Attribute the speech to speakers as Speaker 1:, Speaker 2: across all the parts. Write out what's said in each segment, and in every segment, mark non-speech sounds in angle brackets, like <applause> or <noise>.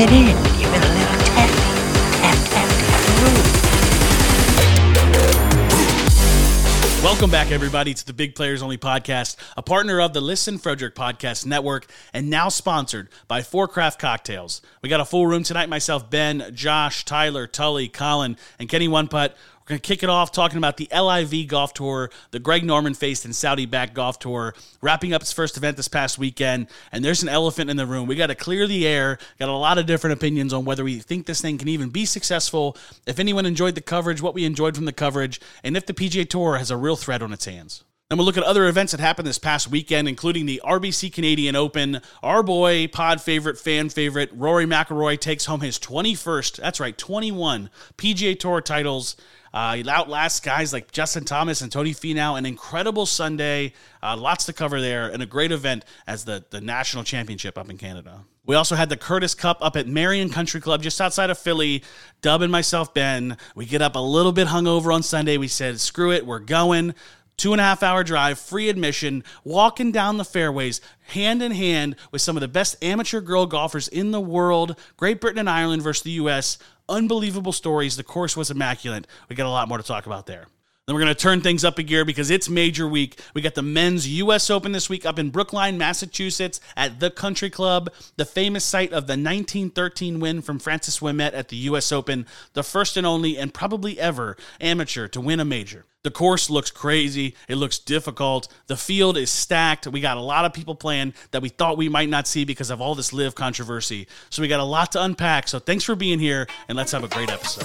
Speaker 1: it in. Give it a little. Tap, tap, tap.
Speaker 2: Welcome back, everybody, to the Big Players Only podcast, a partner of the Listen Frederick Podcast Network, and now sponsored by Fore Craft Cocktails. We got a full room tonight. Myself, Ben, Josh, Tyler, Tully, Colin, and Kenny One Putt. We're going to kick it off talking about the LIV Golf Tour, the Greg Norman faced and Saudi backed golf tour, wrapping up its first event this past weekend. And there's an elephant in the room. We got to clear the air, got a lot of different opinions on whether we think this thing can even be successful, if anyone enjoyed the coverage, what we enjoyed from the coverage, and if the PGA Tour has a real threat on its hands. And we'll look at other events that happened this past weekend, including the RBC Canadian Open. Our boy, pod favorite, fan favorite, Rory McIlroy takes home his 21st, that's right, 21 PGA Tour titles. Uh, he outlasts guys like Justin Thomas and Tony Finau. An incredible Sunday, uh, lots to cover there, and a great event as the, the national championship up in Canada. We also had the Curtis Cup up at Merion Country Club just outside of Philly. Dub and myself, Ben, we get up a little bit hungover on Sunday. We said, screw it, we're going two and a half hour drive, free admission, walking down the fairways, hand in hand with some of the best amateur girl golfers in the world. Great Britain and Ireland versus the U.S. Unbelievable stories. The course was immaculate. We got a lot more to talk about there. Then we're going to turn things up a gear because it's major week. We got the men's U.S. Open this week up in Brookline, Massachusetts at the Country Club, the famous site of the 1913 win from Francis Ouimet at the U.S. Open, the first and only and probably ever amateur to win a major. The course looks crazy. It looks difficult. The field is stacked. We got a lot of people playing that we thought we might not see because of all this LIV controversy. So we got a lot to unpack. So thanks for being here, and let's have a great episode.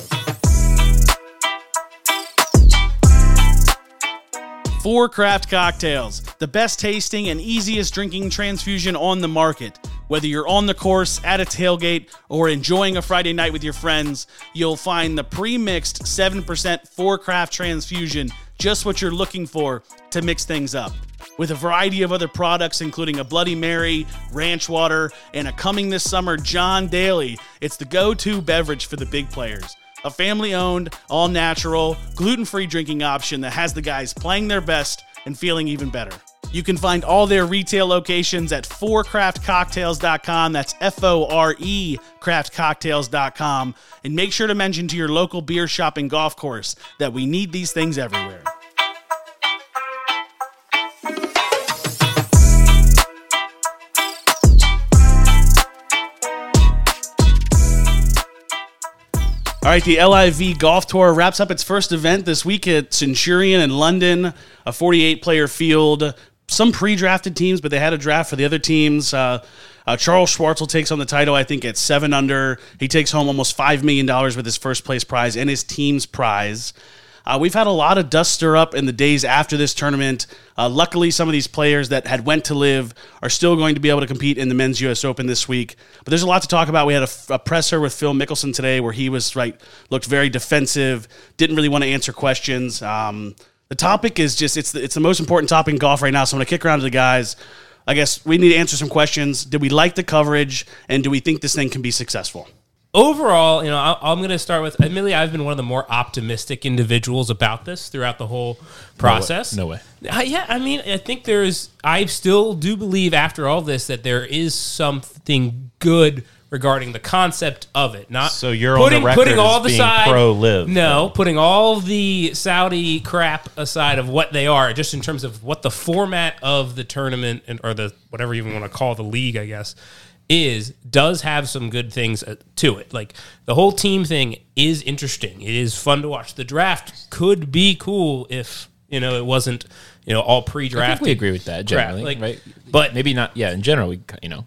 Speaker 2: Fore Craft Cocktails, the best tasting and easiest drinking transfusion on the market. Whether you're on the course, at a tailgate, or enjoying a Friday night with your friends, you'll find the pre mixed 7% Fore Craft transfusion just what you're looking for to mix things up. With a variety of other products, including a Bloody Mary, ranch water, and a coming this summer John Daly, it's the go to beverage for the big players a family owned, all natural, gluten free drinking option that has the guys playing their best and feeling even better. You can find all their retail locations at forecraftcocktails.com. That's F O R E craftcocktails.com. And make sure to mention to your local beer shop and golf course that we need these things everywhere. All right, the LIV Golf Tour wraps up its first event this week at Centurion in London, a 48 player field. Some pre drafted teams, but they had a draft for the other teams. Uh, uh, Charles Schwartzel takes on the title, I think, at seven under. He takes home almost $5 million with his first place prize and his team's prize. Uh, we've had a lot of dust stir up in the days after this tournament. Uh, luckily, some of these players that had went to LIV are still going to be able to compete in the men's U.S. Open this week. But there's a lot to talk about. We had a, a presser with Phil Mickelson today where he was right, looked very defensive, didn't really want to answer questions. Um, the topic is just it's the, it's the most important topic in golf right now. So I'm going to kick around to the guys. I guess we need to answer some questions. Did we like the coverage, and do we think this thing can be successful?
Speaker 3: overall, you know, I, am going to start with. Admittedly, I've been one of the more optimistic individuals about this throughout the whole process.
Speaker 4: No way.
Speaker 3: No way. Uh, yeah, I mean, I think there's. I still do believe after all this that there is something good regarding the concept of it. Not
Speaker 4: so you're putting, on the putting all the side pro LIV.
Speaker 3: No, though. putting all the Saudi crap aside of what they are, just in terms of what the format of the tournament and or the whatever you even want to call the league, I guess is does have some good things uh, to it. Like the whole team thing is interesting. It is fun to watch. The draft could be cool if you know it wasn't you know all pre-draft.
Speaker 4: we agree with that generally, like, right?
Speaker 3: But
Speaker 4: maybe not. Yeah, in general, we you know.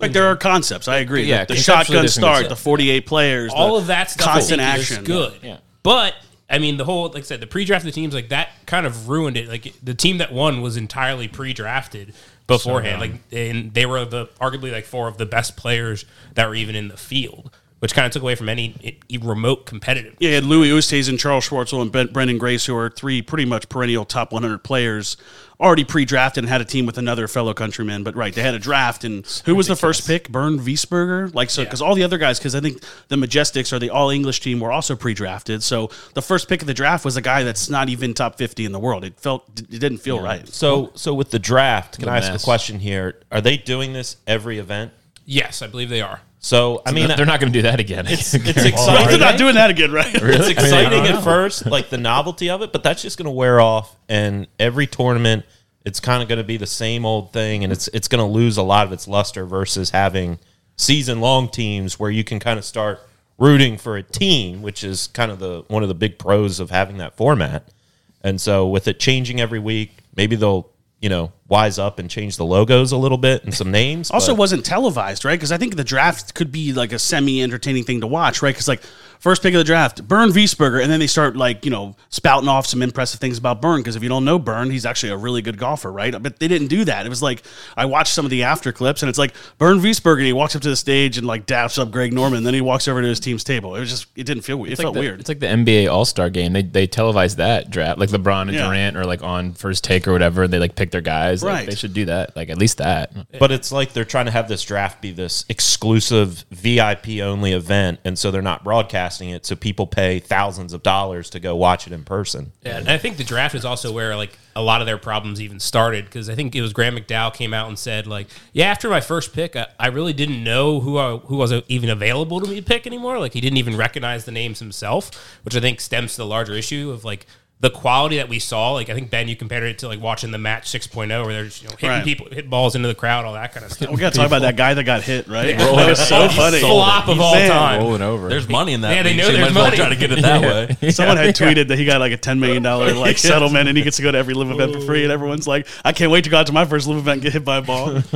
Speaker 2: Like there are concepts, I agree. Yeah, the, the shotgun start, the forty-eight players,
Speaker 3: all of that stuff,
Speaker 2: constant action,
Speaker 3: is good.
Speaker 4: Yeah,
Speaker 3: but I mean, the whole, like I said, the pre-drafted teams like that kind of ruined it. Like the team that won was entirely pre-drafted beforehand. So, um, like, and they were the arguably like four of the best players that were even in the field which kind of took away from any, remote competitive.
Speaker 2: Yeah, Louis Oosthuizen, Charles Schwartzel, and ben, Branden Grace, who are three pretty much perennial top 100 players, already pre-drafted and had a team with another fellow countryman. But right, they had a draft, and who was the first pick? Bernd Wiesberger, like so, because yeah. all the other guys, because I think the Majesticks or the All English team were also pre-drafted. So the first pick of the draft was a guy that's not even top 50 in the world. It felt it didn't feel yeah. right.
Speaker 5: So so with the draft, can the I ask mess. a question here? Are they doing this every event?
Speaker 3: Yes, I believe they are.
Speaker 4: So I mean,
Speaker 5: they're not going to do that again.
Speaker 4: It's, <laughs> it's exciting.
Speaker 2: They're not doing that again, right? Really?
Speaker 4: It's exciting at first, like the novelty of it, but that's just going to wear off. And every tournament, it's kind of going to be the same old thing, and it's it's going to lose a lot of its luster versus having season long teams where you can kind of start rooting for a team, which is kind of the one of the big pros of having that format. And so with it changing every week, maybe they'll you know, wise up and change the logos a little bit and some names. <laughs>
Speaker 2: Also, wasn't televised, right? Because I think the draft could be like a semi entertaining thing to watch, right? Because like first pick of the draft, Bernd Wiesberger, and then they start like you know spouting off some impressive things about Bernd. Because if you don't know Bernd, he's actually a really good golfer, right? But they didn't do that. It was like I watched some of the after clips, and it's like Bernd Wiesberger, and he walks up to the stage and like daps up Greg Norman, and then he walks over to his team's table. It was just it didn't feel weird. It
Speaker 5: it's
Speaker 2: felt the,
Speaker 5: weird. It's like the NBA All Star game. They they televised that draft, like LeBron and yeah. Durant, or like on first take or whatever. They like pick their guys.
Speaker 2: Right.
Speaker 5: Like, they should do that. Like at least that.
Speaker 4: But it's like they're trying to have this draft be this exclusive VIP only event, and so they're not broadcasting it, so people pay thousands of dollars to go watch it in person.
Speaker 3: Yeah, and I think the draft is also where like a lot of their problems even started because I think it was Graham McDowell came out and said like, yeah, after my first pick, I, I really didn't know who I, who was even available to me to pick anymore. Like he didn't even recognize the names himself, which I think stems to the larger issue of like the quality that we saw, like I think Ben, you compared it to like watching the match 6.0 where they're just, you know, hitting right. people, hit balls into the crowd, all that kind of stuff.
Speaker 2: We got to talk about that guy that got hit, right? Yeah. That was so funny.
Speaker 3: Flop of all time,
Speaker 5: rolling over.
Speaker 6: There's money in that.
Speaker 3: Yeah, they know there's money.
Speaker 6: Try to get it that <laughs> way.
Speaker 2: yeah. Someone had tweeted that he got like a ten million dollar <laughs> like settlement, and he gets to go to every LIV event for free, and everyone's like, I can't wait to go out to my first LIV event and get hit by a ball. <laughs>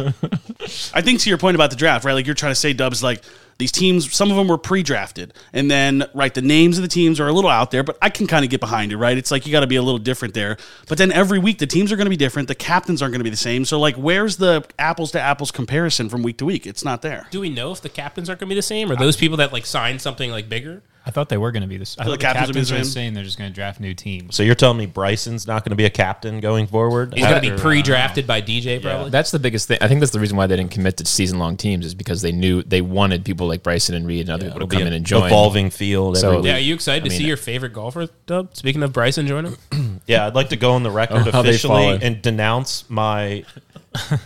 Speaker 2: I think to your point about the draft, right? Like you're trying to say, Dubs, like these teams, some of them were pre-drafted, and then right, the names of the teams are a little out there, but I can kind of get behind it, right? It's like you got to be a little different there. But then every week the teams are going to be different, the captains aren't going to be the same. So like, where's the apples to apples comparison from week to week? It's not there.
Speaker 3: Do we know if the captains aren't going to be the same, or those people that like signed something like bigger?
Speaker 7: I thought they were going to be this. I thought the, the captains, are were saying they're just going to draft new teams.
Speaker 4: So you're telling me Bryson's not going to be a captain going forward?
Speaker 3: He's going to be pre-drafted by DJ, probably.
Speaker 5: Yeah. That's the biggest thing. I think that's the reason why they didn't commit to season-long teams is because they knew they wanted people like Bryson and Reed and other yeah, people to come in and join.
Speaker 4: Evolving field.
Speaker 3: So yeah, are you excited I to see your favorite golfer, Dub? Speaking of Bryson joining, <clears throat>
Speaker 4: yeah, I'd like to go on the record oh, officially and denounce my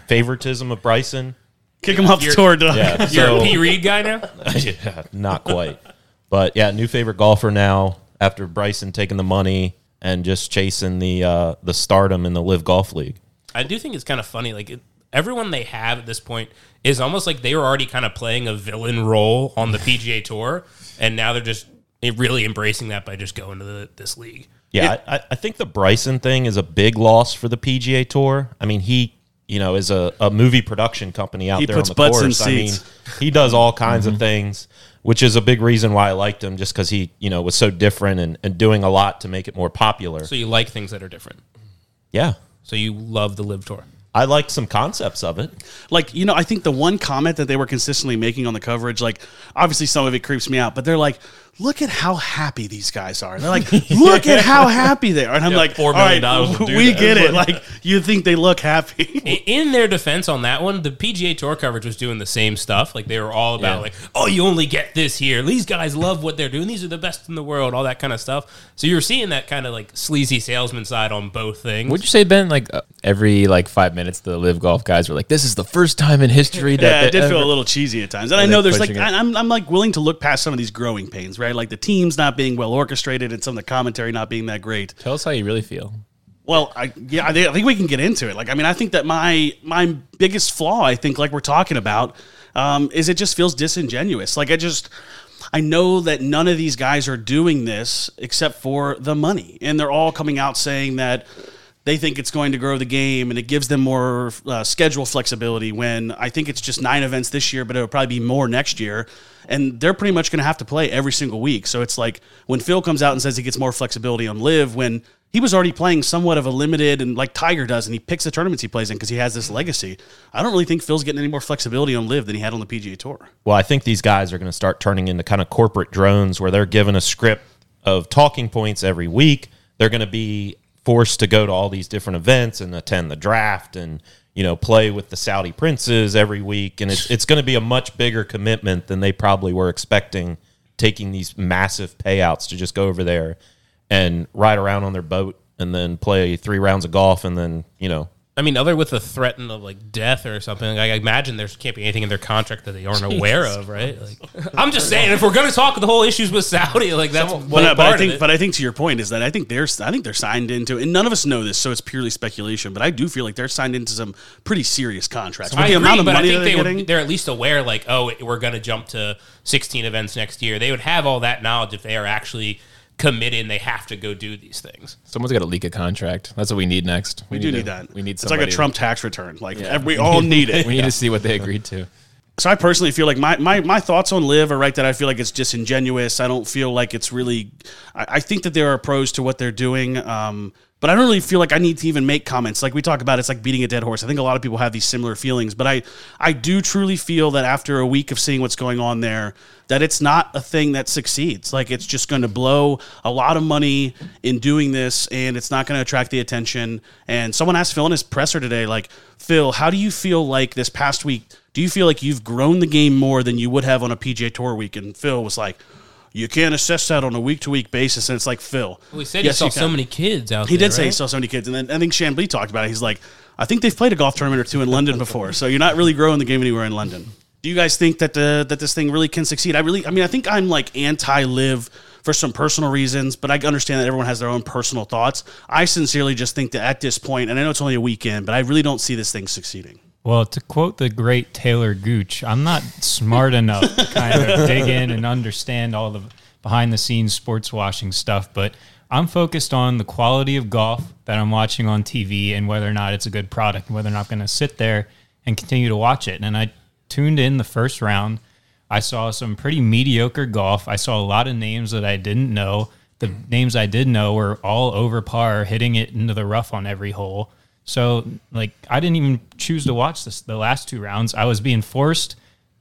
Speaker 4: favoritism of Bryson.
Speaker 2: Kick him off the tour, Doug.
Speaker 3: Yeah, you're so, a P. Reed guy now. <laughs>
Speaker 4: yeah, not quite. But yeah, new favorite golfer now after Bryson taking the money and just chasing the uh, the stardom in the LIV Golf League.
Speaker 3: I do think it's kind of funny. Like it, everyone they have at this point is almost like they were already kind of playing a villain role on the PGA <laughs> Tour, and now they're just really embracing that by just going to the, this league.
Speaker 4: Yeah, it, I, I think the Bryson thing is a big loss for the PGA Tour. I mean, he you know is a, a movie production company out
Speaker 2: he
Speaker 4: there
Speaker 2: on
Speaker 4: the
Speaker 2: course.
Speaker 4: I mean, he does all kinds mm-hmm. of things which is a big reason why I liked him, just because he, you know, was so different and, and doing a lot to make it more popular.
Speaker 3: So you like things that are different.
Speaker 4: Yeah.
Speaker 3: So you love the LIV tour.
Speaker 4: I liked some concepts of it.
Speaker 2: Like, you know, I think the one comment that they were consistently making on the coverage, like, obviously some of it creeps me out, but they're like, look at how happy these guys are. They're like, <laughs> look at how happy they are. And I'm yeah, like, four million dollars. Right, we that. get it. <laughs> Like, you think they look happy. <laughs>
Speaker 3: In their defense on that one, the PGA Tour coverage was doing the same stuff. Like, they were all about, yeah. like, oh, you only get this here. These guys love what they're doing. These are the best in the world, all that kind of stuff. So you're seeing that kind of like sleazy salesman side on both things.
Speaker 5: Would you say, Ben, like uh, every like five minutes, the LIV golf guys were like, this is the first time in history that.
Speaker 2: yeah, it did ever. feel a little cheesy at times. And I know there's like, I'm, I'm like willing to look past some of these growing pains, right? Right? Like the teams not being well orchestrated and some of the commentary not being that great.
Speaker 5: Tell us how you really feel.
Speaker 2: Well, I, yeah, I think we can get into it. Like, I mean, I think that my my biggest flaw, I think, like we're talking about, um, is it just feels disingenuous. Like, I just, I know that none of these guys are doing this except for the money, and they're all coming out saying that they think it's going to grow the game and it gives them more uh, schedule flexibility. When I think it's just nine events this year, but it'll probably be more next year and they're pretty much going to have to play every single week. So it's like when Phil comes out and says he gets more flexibility on LIV when he was already playing somewhat of a limited and like Tiger does, and he picks the tournaments he plays in because he has this legacy. I don't really think Phil's getting any more flexibility on LIV than he had on the PGA Tour.
Speaker 4: Well, I think these guys are going to start turning into kind of corporate drones where they're given a script of talking points every week. They're going to be forced to go to all these different events and attend the draft and you know, play with the Saudi princes every week, and it's it's going to be a much bigger commitment than they probably were expecting. Taking these massive payouts to just go over there and ride around on their boat and then play three rounds of golf and then you know
Speaker 3: I mean, other with the threat of like death or something, like, I imagine there can't be anything in their contract that they aren't <laughs> aware of, right? Like, I'm just saying, if we're going to talk the whole issues with Saudi, like that's one
Speaker 2: But, uh,
Speaker 3: part
Speaker 2: but I
Speaker 3: of
Speaker 2: think,
Speaker 3: it.
Speaker 2: but I think to your point is that I think they're, I think they're signed into, and none of us know this, so it's purely speculation. But I do feel like they're signed into some pretty serious contracts. With
Speaker 3: I
Speaker 2: the
Speaker 3: agree,
Speaker 2: amount of
Speaker 3: but I think they
Speaker 2: they're
Speaker 3: would, they're at least aware, like, oh, we're going to jump to 16 events next year. They would have all that knowledge if they are actually committed and they have to go do these things.
Speaker 5: Someone's got to leak a contract. That's what we need next.
Speaker 2: we do
Speaker 5: to-
Speaker 2: need that.
Speaker 5: We need
Speaker 2: it's like a Trump tax return. Like we all need it. <laughs>
Speaker 5: We need to see what they agreed to.
Speaker 2: So I personally feel like my, my, my thoughts on LIV are right that I feel like it's disingenuous. I don't feel like it's really. I, I think that there are pros to what they're doing, um, but I don't really feel like I need to even make comments. Like we talk about, it's like beating a dead horse. I think a lot of people have these similar feelings, but I I do truly feel that after a week of seeing what's going on there, that it's not a thing that succeeds. Like it's just going to blow a lot of money in doing this, and it's not going to attract the attention. And someone asked Phil in his presser today, like Phil, how do you feel like this past week? Do you feel like you've grown the game more than you would have on a PGA Tour week? And Phil was like, you can't assess that on a week to week basis. And it's like, Phil.
Speaker 3: Well, he said
Speaker 2: yes,
Speaker 3: he saw so many kids out there.
Speaker 2: He
Speaker 3: there.
Speaker 2: did say he saw so many kids. And then I think Chamblee talked about it. He's like, I think they've played a golf tournament or two in London before. So you're not really growing the game anywhere in London. Do you guys think that the that this thing really can succeed? I really, I mean, I think I'm like anti LIV for some personal reasons, but I understand that everyone has their own personal thoughts. I sincerely just think that at this point, and I know it's only a weekend, but I really don't see this thing succeeding.
Speaker 7: Well, to quote the great Talor Gooch, I'm not smart enough to kind of <laughs> dig in and understand all the behind the scenes sports washing stuff, but I'm focused on the quality of golf that I'm watching on TV and whether or not it's a good product, and whether or not I'm going to sit there and continue to watch it. And I tuned in the first round. I saw some pretty mediocre golf. I saw a lot of names that I didn't know. The names I did know were all over par, hitting it into the rough on every hole. So, like, I didn't even choose to watch this the last two rounds. I was being forced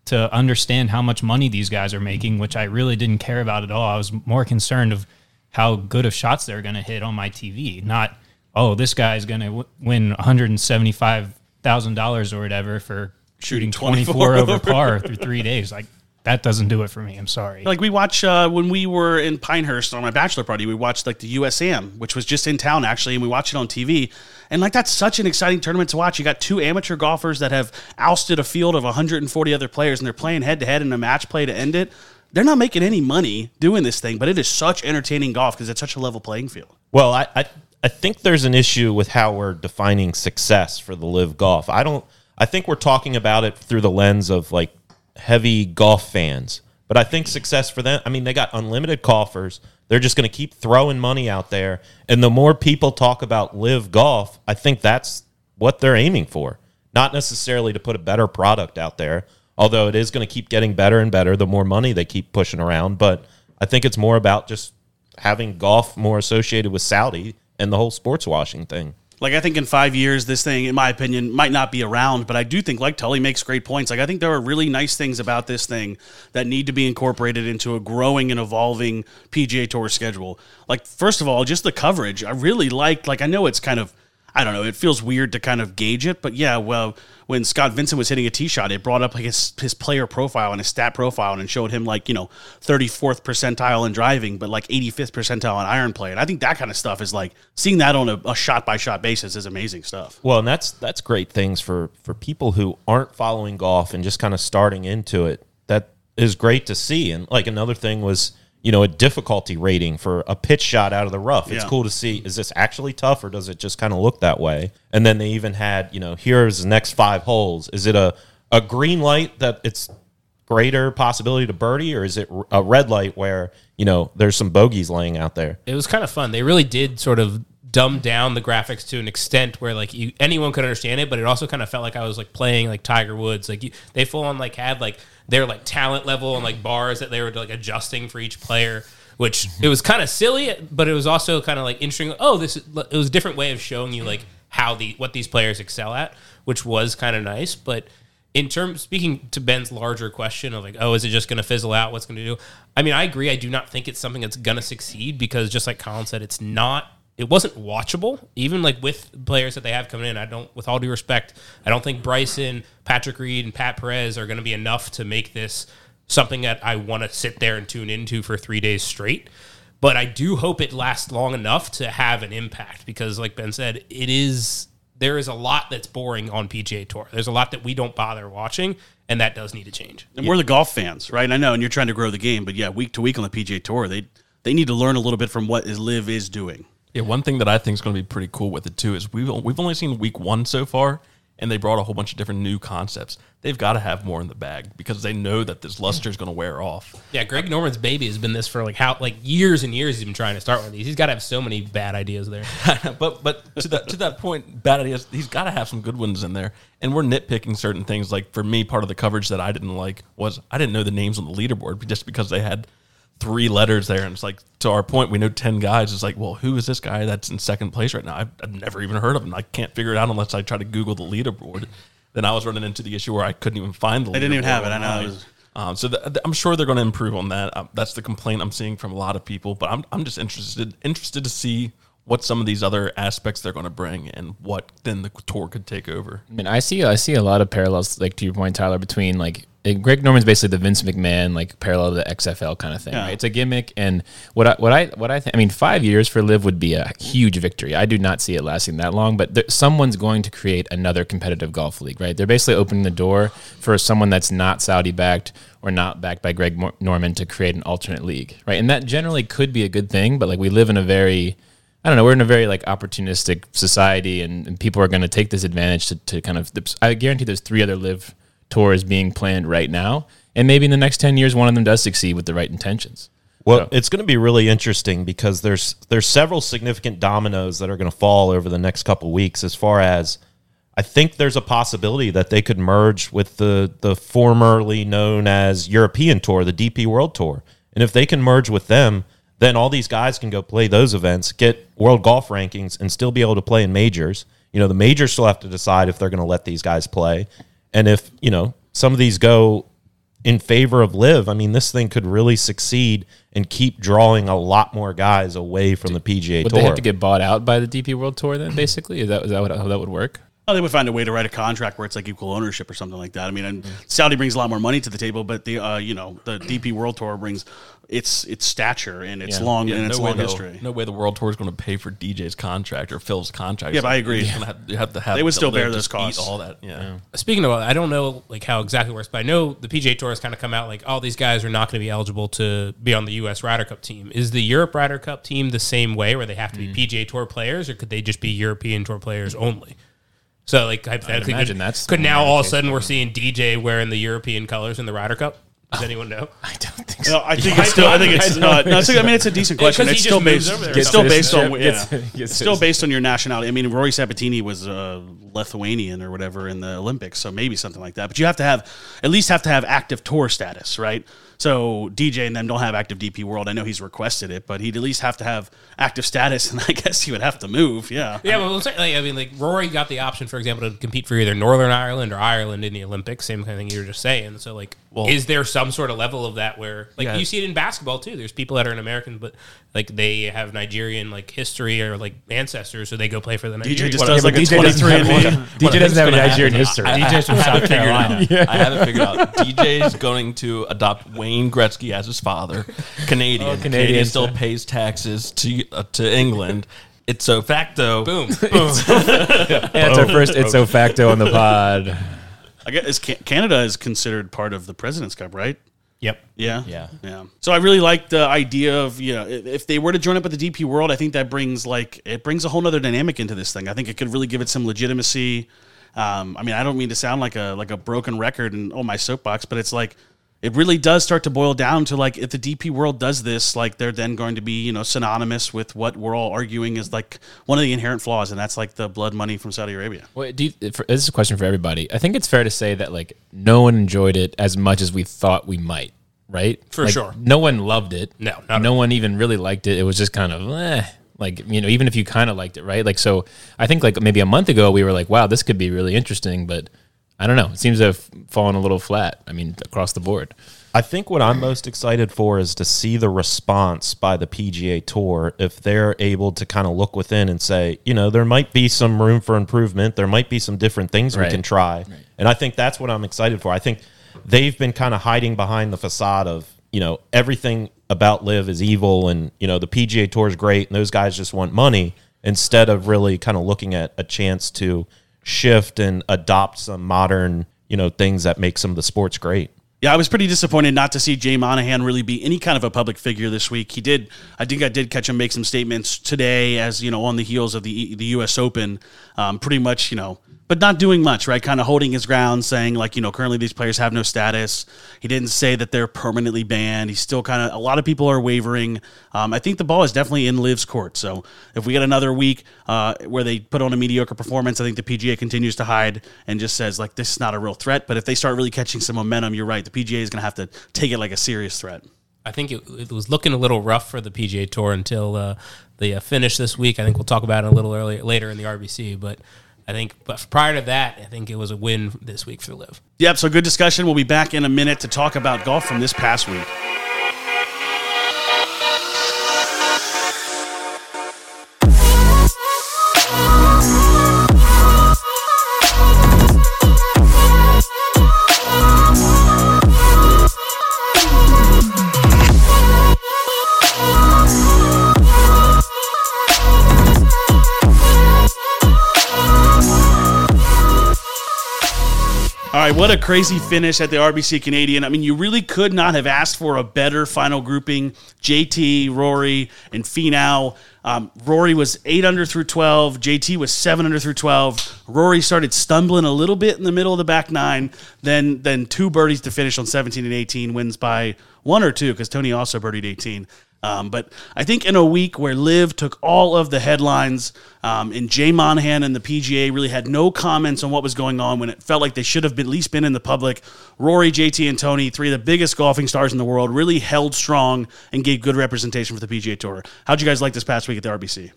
Speaker 7: to understand how much money these guys are making, which I really didn't care about at all. I was more concerned of how good of shots they're going to hit on my TV, not oh, this guy's going to w- win one hundred and seventy five thousand dollars or whatever for shooting twenty
Speaker 2: 24
Speaker 7: over
Speaker 2: over.
Speaker 7: par through three days. Like that doesn't do it for me. I'm sorry.
Speaker 2: Like we watch uh, when we were in Pinehurst on my bachelor party, we watched like the USAM, which was just in town actually, and we watched it on TV. And like that's such an exciting tournament to watch. You got two amateur golfers that have ousted a field of 140 other players, and they're playing head to head in a match play to end it. They're not making any money doing this thing, but it is such entertaining golf because it's such a level playing field.
Speaker 4: Well, I, I I think there's an issue with how we're defining success for the LIV golf. I don't. I think we're talking about it through the lens of like heavy golf fans. But I think success for them. I mean, they got unlimited coffers. They're just going to keep throwing money out there, and the more people talk about LIV golf, I think that's what they're aiming for. Not necessarily to put a better product out there, although it is going to keep getting better and better the more money they keep pushing around. But I think it's more about just having golf more associated with Saudi and the whole sports washing thing.
Speaker 2: Like I think in five years, this thing, in my opinion, might not be around. But I do think, like Tully makes great points. Like I think there are really nice things about this thing that need to be incorporated into a growing and evolving PGA Tour schedule. Like first of all, just the coverage. I really liked. Like I know it's kind of. I don't know. It feels weird to kind of gauge it, but yeah. Well, when Scott Vincent was hitting a tee shot, it brought up like his his player profile and his stat profile, and showed him like you know thirty fourth percentile in driving, but like eighty fifth percentile in iron play. And I think that kind of stuff is like seeing that on a, shot by shot basis is amazing stuff.
Speaker 4: Well, and that's that's great things for for people who aren't following golf and just kind of starting into it. That is great to see. And like another thing was, you know, a difficulty rating for a pitch shot out of the rough. It's
Speaker 2: Yeah.
Speaker 4: cool to see is this actually tough or does it just kind of look that way? And then they even had, you know, here's the next 5 holes. Is it a a green light that it's greater possibility to birdie or is it a red light where, you know, there's some bogeys laying out there?
Speaker 3: it was kind of fun. They really did sort of dumb down the graphics to an extent where like you anyone could understand it, but it also kind of felt like I was like playing like Tiger Woods. Like you, they full on like had like their like talent level and like bars that they were like adjusting for each player. Which mm-hmm. it was kind of silly, but it was also kind of like interesting. Oh, this is, it was a different way of showing you like how the what these players excel at, which was kind of nice. But in terms speaking to Ben's larger question of like, oh, is it just going to fizzle out? What's going to do? I mean, I agree. I do not think it's something that's going to succeed because just like Colin said, it's not. It wasn't watchable, even like with players that they have coming in. I don't, with all due respect, I don't think Bryson, Patrick Reed, and Pat Perez are going to be enough to make this something that I want to sit there and tune into for three days straight. But I do hope it lasts long enough to have an impact because, like Ben said, it is there is a lot that's boring on PGA Tour. There's a lot that we don't bother watching, and that does need to change.
Speaker 2: And we're the golf fans, right? I know, and you're trying to grow the game, but yeah, week to week on the PGA Tour, they they need to learn a little bit from what is LIV is doing.
Speaker 6: Yeah, one thing that I think is going to be pretty cool with it too is we've we've only seen week one so far, and they brought a whole bunch of different new concepts. They've got to have more in the bag because they know that this luster is going to wear off.
Speaker 3: Yeah, Greg Norman's baby has been this for like how like years and years. He's been trying to start one of these. He's got to have so many bad ideas there. <laughs>
Speaker 6: but but to that to that point, bad ideas. He's got to have some good ones in there, and we're nitpicking certain things. Like for me, part of the coverage that I didn't like was I didn't know the names on the leaderboard just because they had three letters there, and it's like to our point, we know ten guys. It's like, well, who is this guy that's in second place right now? I've, I've never even heard of him. I can't figure it out unless I try to Google the leaderboard. Then I was running into the issue where I couldn't even find the.
Speaker 2: They didn't even have it. I know.
Speaker 6: online.
Speaker 2: It was-
Speaker 6: Um, so th- th- I'm sure they're going to improve on that. Um, that's the complaint I'm seeing from a lot of people. But I'm I'm just interested interested to see what some of these other aspects they're going to bring and what then the tour could take over.
Speaker 5: I mean, I see I see a lot of parallels, like to your point, Tyler, between like Greg Norman's basically the Vince McMahon like parallel to the XFL kind of thing.
Speaker 2: Yeah.
Speaker 5: Right? It's a gimmick, and what I what I what I think. I mean, five years for LIV would be a huge victory. I do not see it lasting that long, but there, someone's going to create another competitive golf league. Right? They're basically opening the door for someone that's not Saudi backed or not backed by Greg Mor- Norman to create an alternate league. Right? And that generally could be a good thing, but like we LIV in a very I don't know. We're in a very like opportunistic society, and, and people are going to take this advantage to, to kind of. I guarantee there's three other live tours being planned right now, and maybe in the next ten years, one of them does succeed with the right intentions.
Speaker 4: Well,
Speaker 5: So-
Speaker 4: it's going to be really interesting because there's there's several significant dominoes that are going to fall over the next couple weeks. As far as I think there's a possibility that they could merge with the the formerly known as European Tour, the DP World Tour, and if they can merge with them, then all these guys can go play those events, get world golf rankings, and still be able to play in majors. You know, the majors still have to decide if they're going to let these guys play, and if you know some of these go in favor of LIV, I mean, this thing could really succeed and keep drawing a lot more guys away from the PGA
Speaker 5: Would
Speaker 4: Tour.
Speaker 5: Would they have to get bought out by the DP World Tour then? Basically, is that is that what, how that would work?
Speaker 2: Oh, they would find a way to write a contract where it's like equal ownership or something like that. I mean, and Saudi brings a lot more money to the table, but the uh, you know the DP World Tour brings its its stature and its
Speaker 5: Yeah.
Speaker 2: long
Speaker 6: Yeah,
Speaker 2: and its
Speaker 6: no way
Speaker 2: long
Speaker 6: though-
Speaker 2: history.
Speaker 6: No way the World Tour is going to pay for DJ's contract or Phil's contract.
Speaker 2: Yeah, but I agree.
Speaker 6: You're gonna have, you have to have
Speaker 2: They would
Speaker 6: the
Speaker 2: still bear
Speaker 6: LIV
Speaker 2: those
Speaker 6: just eat
Speaker 2: costs.
Speaker 6: All that, yeah.
Speaker 3: Speaking of, I don't know like how exactly it works, but I know the PGA Tour has kind of come out like, all these guys are not going to be eligible to be on the U.S. Ryder Cup team. Is the Europe Ryder Cup team the same way, where they have to be PGA Tour players, or could they just be European Tour players only? So, like, hypothetically,
Speaker 5: imagine
Speaker 3: could,
Speaker 5: that's
Speaker 3: could now all of a sudden we're seeing DJ wearing the European colors in the Ryder Cup? Does anyone know?
Speaker 5: I don't think so.
Speaker 2: No, I think it's still. I think <laughs> it's not. No, it's, I mean, it's a decent question.
Speaker 3: 'cause he
Speaker 2: It's still based.
Speaker 3: over there or
Speaker 2: It's still based on.
Speaker 5: Gets-
Speaker 2: Yeah,
Speaker 5: gets
Speaker 2: still
Speaker 5: his-
Speaker 2: based on your nationality. I mean, Rory Sabbatini was uh, Lithuanian or whatever in the Olympics, so maybe something like that. But you have to have at least have to have active tour status, right? So DJ and them don't have active DP World. I know he's requested it, but he'd at least have to have active status, <laughs> and I guess he would have to move. Yeah.
Speaker 3: Yeah, well, like, I mean, like Rory got the option, for example, to compete for either Northern Ireland or Ireland in the Olympics. Same kind of thing you were just saying. So, like, is there some sort of level of that where, like,
Speaker 6: Yeah.
Speaker 3: you see it in basketball too? There's people that are an American, but like they have Nigerian like history or like ancestors, so they go play for the
Speaker 2: DJ
Speaker 3: Nigerian.
Speaker 2: just
Speaker 3: Well,
Speaker 2: does like a
Speaker 5: DJ doesn't
Speaker 2: 23
Speaker 5: have
Speaker 2: and
Speaker 5: one. DJ doesn't have a Nigerian history. <laughs>
Speaker 7: DJ's from South <laughs> Carolina.
Speaker 6: I haven't figured out. DJ's going to adopt Wayne Gretzky as his father, <laughs> Canadian.
Speaker 5: Canadian,
Speaker 6: Canadian still pays taxes to uh, to England. It's so facto.
Speaker 3: Boom.
Speaker 5: Yeah, it's our first it's so facto on the pod.
Speaker 2: I guess Ca- Canada is considered part of the President's Cup, right?
Speaker 3: yep.
Speaker 2: Yeah,
Speaker 5: Yeah.
Speaker 2: yeah. So I really like the idea of you know if if they were to join up with the DP World, I think that brings like it brings a whole other dynamic into this thing. I think it could really give it some legitimacy. Um, I mean, I don't mean to sound like a like a broken record and oh my soapbox, but it's like it really does start to boil down to like if the DP World does this, like they're then going to be you know synonymous with what we're all arguing is like one of the inherent flaws, and that's like the blood money from Saudi Arabia.
Speaker 5: Well, do you, for, this is a question for everybody. I think it's fair to say that like no one enjoyed it as much as we thought we might, right?
Speaker 3: For
Speaker 5: Like,
Speaker 3: sure.
Speaker 5: No one loved it.
Speaker 3: No,
Speaker 5: no one even really liked it. It was just kind of eh, like you know, even if you kind of liked it, right? Like so, I think like maybe a month ago we were like, wow, this could be really interesting, but I don't know. It seems to have fallen a little flat. I mean, across the board.
Speaker 4: I think what I'm most excited for is to see the response by the PGA Tour if they're able to kind of look within and say, you know, there might be some room for improvement. There might be some different things we can try. And I think that's what I'm excited for. I think they've been kind of hiding behind the facade of, you know, everything about LIV is evil and, you know, the PGA Tour is great and those guys just want money. instead of really kind of looking at a chance to shift and adopt some modern, you know, things that make some of the sports great.
Speaker 2: Yeah, I was pretty disappointed not to see Jay Monahan really be any kind of a public figure this week. He did, I think I did catch him make some statements today, as you know, on the heels of the the U.S. Open, um, pretty much, you know, but not doing much, right? Kind of holding his ground, saying like, you know, currently these players have no status. He didn't say that they're permanently banned. He's still kind of. A lot of people are wavering. Um, I think the ball is definitely in Liv's court. So if we get another week uh, where they put on a mediocre performance, I think the PGA continues to hide and just says like this is not a real threat. But if they start really catching some momentum, you're right. The PGA is going to have to take it like a serious threat.
Speaker 3: I think it, it was looking a little rough for the PGA Tour until uh, the uh, finish this week. I think we'll talk about it a little earlier later in the RBC, but I think but prior to that, I think it was a win this week for LIV.
Speaker 2: Yep. So good discussion. We'll be back in a minute to talk about golf from this past week. What a crazy finish at the RBC Canadian. I mean, you really could not have asked for a better final grouping. JT, Rory, and Finau. Um, Rory was 8 under through 12. JT was 7 under through 12. Rory started stumbling a little bit in the middle of the back nine. Then, then two birdies to finish on 17 and 18, wins by one or two because Tony also birdied 18. Um, but I think in a week where Liv took all of the headlines um, and Jay Monahan and the PGA really had no comments on what was going on when it felt like they should have been, at least been in the public, Rory, JT, and Tony, three of the biggest golfing stars in the world, really held strong and gave good representation for the PGA Tour. How'd you guys like this past week at the RBC?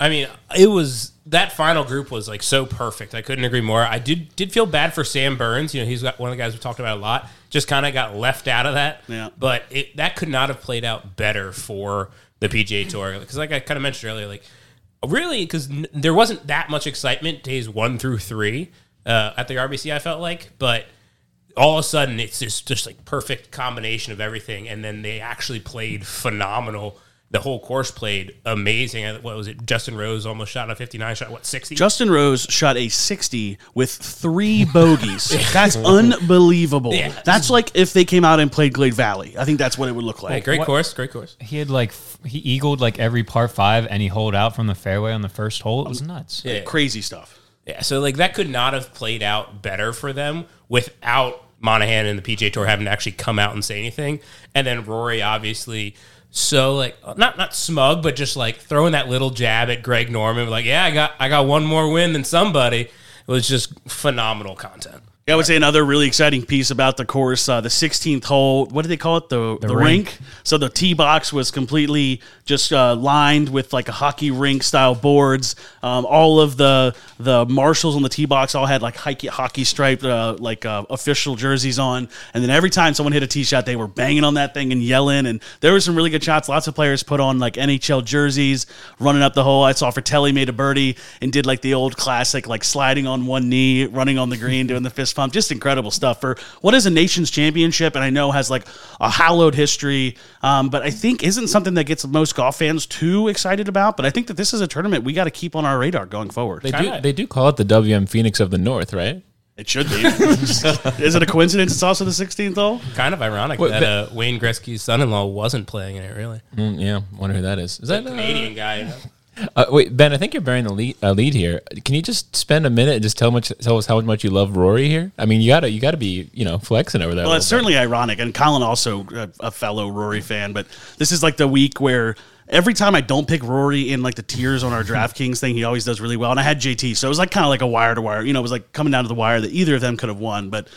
Speaker 3: I mean, it was that final group was like so perfect. I couldn't agree more. I did did feel bad for Sam Burns. You know, he's got one of the guys we talked about a lot. Just kind of got left out of that.
Speaker 2: Yeah.
Speaker 3: But it, that could not have played out better for the PGA Tour because, like I kind of mentioned earlier, like really because n- there wasn't that much excitement days one through three uh, at the RBC. I felt like, but all of a sudden it's just just like perfect combination of everything, and then they actually played phenomenal. The whole course played amazing. What was it? Justin Rose almost shot a 59 shot. What 60?
Speaker 2: Justin Rose shot a 60 with three bogeys. <laughs> That's unbelievable.
Speaker 3: Yeah.
Speaker 2: That's like if they came out and played Glade Valley. I think that's what it would look
Speaker 3: Hey,
Speaker 2: like.
Speaker 3: great
Speaker 7: What-
Speaker 3: course, great course.
Speaker 7: He had like he eagled like every par five, and he holed out from the fairway on the first hole. It was um, nuts.
Speaker 3: Yeah.
Speaker 2: Crazy stuff.
Speaker 3: Yeah, so like that could not have played out better for them without Monahan and the PGA Tour having to actually come out and say anything. And then Rory obviously so like uh, not not smug, but just like throwing that little jab at Greg Norman, like, yeah, I got I got one more win than somebody. It was just phenomenal content.
Speaker 2: Yeah, I would say another really exciting piece about the course, uh, the 16th hole. What do they call it? The the, rink.
Speaker 7: rink.
Speaker 2: So the tee box was completely just uh, lined with like a hockey rink style boards. Um, all of the the marshals on the tee box all had like hockey, hockey striped uh, like uh, official jerseys on. And then every time someone hit a tee shot, they were banging on that thing and yelling. And there were some really good shots. Lots of players put on like NHL jerseys, running up the hole. I saw Fratelli made a birdie and did like the old classic, like sliding on one knee, running on the green, doing the fist pump. Just incredible stuff for what is a nation's championship, and I know has like a hallowed history. Um, but I think isn't something that gets most golf fans too excited about. But I think that this is a tournament we got to keep on our radar going forward.
Speaker 5: They do,
Speaker 3: Kinda-
Speaker 5: they do call it the WM Phoenix of the North, right?
Speaker 2: It should be. <laughs> is it a coincidence? It's also the 16th hole.
Speaker 3: Kind of ironic
Speaker 5: What,
Speaker 3: that uh, Wayne Gretzky's son-in-law wasn't playing in it. Really,
Speaker 5: Mm, yeah, wonder who that is. Is that uh,
Speaker 3: Canadian guy.
Speaker 5: Uh, wait, Ben, I think you're bearing the lead, uh, lead here. Can you just spend a minute and just tell much tell us how much you love Rory here? I mean, you gotta you gotta be you know flexing over that.
Speaker 2: Well, it's
Speaker 5: bit.
Speaker 2: certainly ironic, and Colin also a, a fellow Rory fan. But this is like the week where every time I don't pick Rory in like the tiers on our DraftKings thing, he always does really well. And I had JT, so it was like kind of like a wire to wire. You know, it was like coming down to the wire that either of them could have won, but.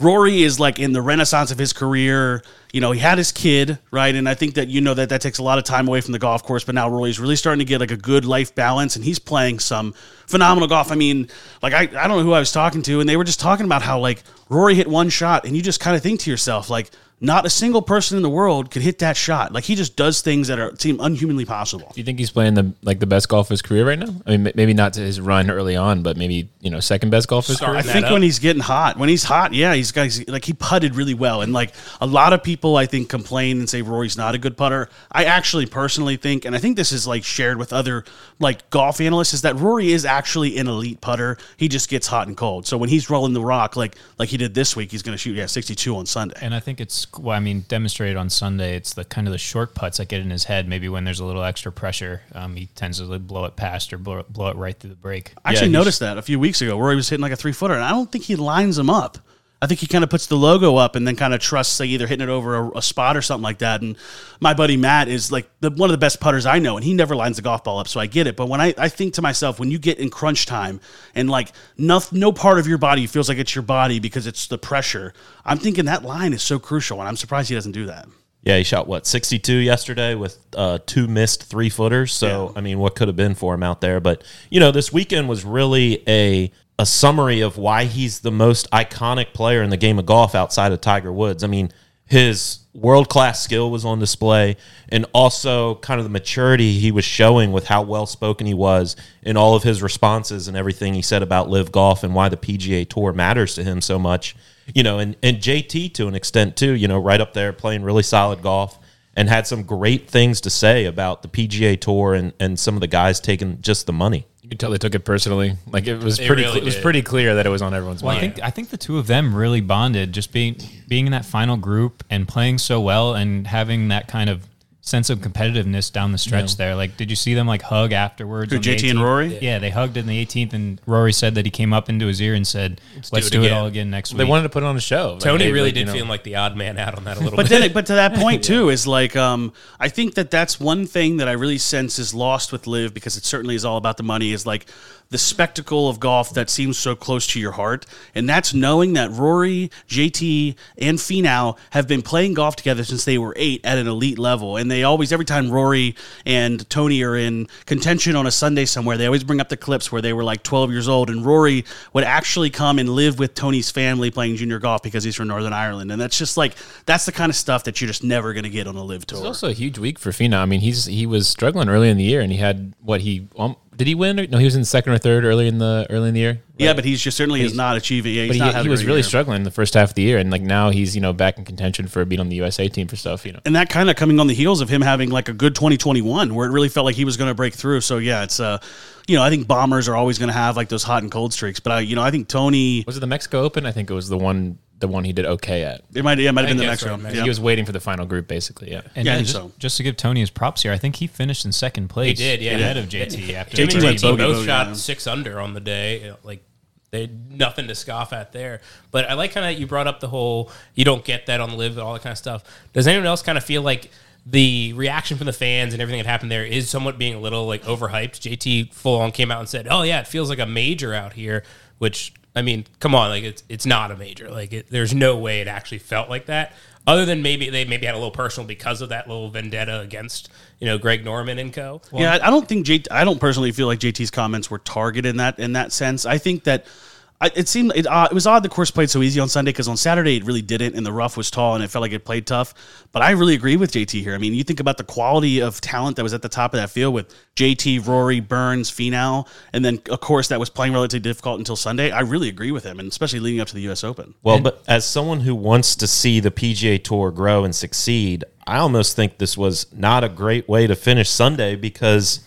Speaker 2: Rory is like in the renaissance of his career. You know, he had his kid, right? And I think that you know that that takes a lot of time away from the golf course. But now Rory's really starting to get like a good life balance, and he's playing some phenomenal golf. I mean, like I, I don't know who I was talking to, and they were just talking about how like Rory hit one shot, and you just kind of think to yourself like not a single person in the world could hit that shot. Like he just does things that are seem unhumanly possible.
Speaker 5: Do you think he's playing the like the best golf of his career right now? I mean, maybe not to his run early on, but maybe you know second best golf of his
Speaker 3: Starting
Speaker 2: I
Speaker 5: career.
Speaker 3: that
Speaker 2: think
Speaker 3: up.
Speaker 2: when he's getting hot, when he's hot, yeah, he's got he's, like he putted really well, and like a lot of people, I think complain and say Rory's not a good putter. I actually personally think, and I think this is like shared with other like golf analysts, is that Rory is actually an elite putter. He just gets hot and cold. So when he's rolling the rock like like he did this week, he's going to shoot yeah sixty two on Sunday.
Speaker 7: And I think it's well, I mean, demonstrated on Sunday. It's the kind of the short putts that get in his head. Maybe when there's a little extra pressure, um, he tends to blow it past or blow, blow it right through the break.
Speaker 2: I actually
Speaker 4: he's-
Speaker 2: noticed that a few weeks ago. where he was hitting like a three footer, and I don't think he lines them up. I think he kind of puts the logo up and then kind of trusts like either hitting it over a, a spot or something like that. And my buddy Matt is like the, one of the best putters I know, and he never lines the golf ball up, so I get it. But when I, I think to myself, when you get in crunch time and like no, no part of your body feels like it's your body because it's the pressure, I'm thinking that line is so crucial, and I'm surprised he doesn't do that.
Speaker 4: Yeah, he shot what sixty two yesterday with uh, two missed three footers. So I mean, what could have been for him out there? But you know, this weekend was really a a summary of why he's the most iconic player in the game of golf outside of Tiger Woods. I mean, his world class skill was on display, and also kind of the maturity he was showing with how well spoken he was in all of his responses and everything he said about LIV golf and why the PGA Tour matters to him so much. You know, and, and JT to an extent too, you know, right up there playing really solid golf and had some great things to say about the PGA Tour and, and some of the guys taking just the money.
Speaker 5: You tell they took it personally. Like it was
Speaker 3: They
Speaker 5: pretty.
Speaker 3: really
Speaker 5: it was pretty clear that it was on everyone's
Speaker 7: Well, I
Speaker 5: mind.
Speaker 7: think I think the two of them really bonded, just being being in that final group and playing so well and having that kind of sense of competitiveness down the stretch there. Like, did you see them like hug afterwards?
Speaker 2: Who,
Speaker 7: on the
Speaker 2: JT and Rory?
Speaker 7: Yeah, they hugged in the 18th, and Rory said that he came up into his ear and said, "Let's,
Speaker 3: do
Speaker 7: do,
Speaker 3: it
Speaker 7: it,
Speaker 3: again."
Speaker 7: all again next week."
Speaker 5: they wanted to put on a show. Like,
Speaker 3: Tony
Speaker 5: they-
Speaker 3: really
Speaker 5: like, you
Speaker 3: did
Speaker 5: know,
Speaker 3: feel like the odd man out on that a little
Speaker 2: But
Speaker 3: bit.
Speaker 2: then, but to that point <laughs> too is like, um, I think that that's one thing that I really sense is lost with LIV because it certainly is all about the money. Is like the spectacle of golf that seems so close to your heart, and that's knowing that Rory, JT, and Finau have been playing golf together since they were eight at an elite level, and they always every time Rory and Tony are in contention on a Sunday somewhere, they always bring up the clips where they were like 12 years old, and Rory would actually come and LIV with Tony's family playing junior golf because he's from Northern Ireland, and that's just like that's the kind of stuff that you're just never going to get on a live tour.
Speaker 5: It's also a huge week for Finau. I mean, he's he was struggling early in the year, and he had what he um, did he win? Or, no, he was in second or third early in the early in the year.
Speaker 2: yeah, but he's just certainly is not achieving. Yeah, he's
Speaker 5: But
Speaker 2: not
Speaker 5: he, he was really
Speaker 2: year.
Speaker 5: struggling the first half of the year, and like now he's you know back in contention for being on the USA team for stuff. You know,
Speaker 2: and that kind of coming on the heels of him having like a good 2021 where it really felt like he was going to break through so yeah it's uh you know i think bombers are always going to have like those hot and cold streaks but i you know i think tony
Speaker 5: was it the Mexico Open? I think it was the one the one he did okay at.
Speaker 2: it might yeah, it might have been the next
Speaker 3: that's
Speaker 2: round
Speaker 3: right,
Speaker 2: yeah.
Speaker 5: He was waiting for the final group, basically. Yeah.
Speaker 7: And
Speaker 2: Yeah, I think
Speaker 7: just,
Speaker 2: so.
Speaker 7: just to give Tony his props here, I think he finished in second place.
Speaker 3: He did, yeah.
Speaker 7: ahead of JT. After <laughs>
Speaker 2: JT
Speaker 3: Him JT both
Speaker 2: bogey,
Speaker 3: shot
Speaker 2: yeah.
Speaker 3: six under on the day. Like they had nothing to scoff at there. But I like kind of you brought up the whole you don't get that on the LIV and all that kind of stuff. Does anyone else kind of feel like the reaction from the fans and everything that happened there is somewhat being a little like overhyped? JT full on came out and said, "Oh yeah, it feels like a major out here," which I mean, come on, like it's it's not a major. Like it, there's no way it actually felt like that. Other than maybe they maybe had a little personal because of that little vendetta against you know Greg Norman and co.
Speaker 2: yeah I- i don't think JT, i don't personally feel like jt's comments were targeted in that in that sense i think that I, it seemed it, uh, it was odd the course played so easy on Sunday because on Saturday it really didn't, and the rough was tall and it felt like it played tough. But I really agree with JT here. I mean, you think about the quality of talent that was at the top of that field with JT, Rory, Burns, Finau, and then a course that was playing relatively difficult until Sunday. I really agree with him, and especially leading up to the U.S. Open.
Speaker 4: Well, but as someone who wants to see the PGA Tour grow and succeed, I almost think this was not a great way to finish Sunday because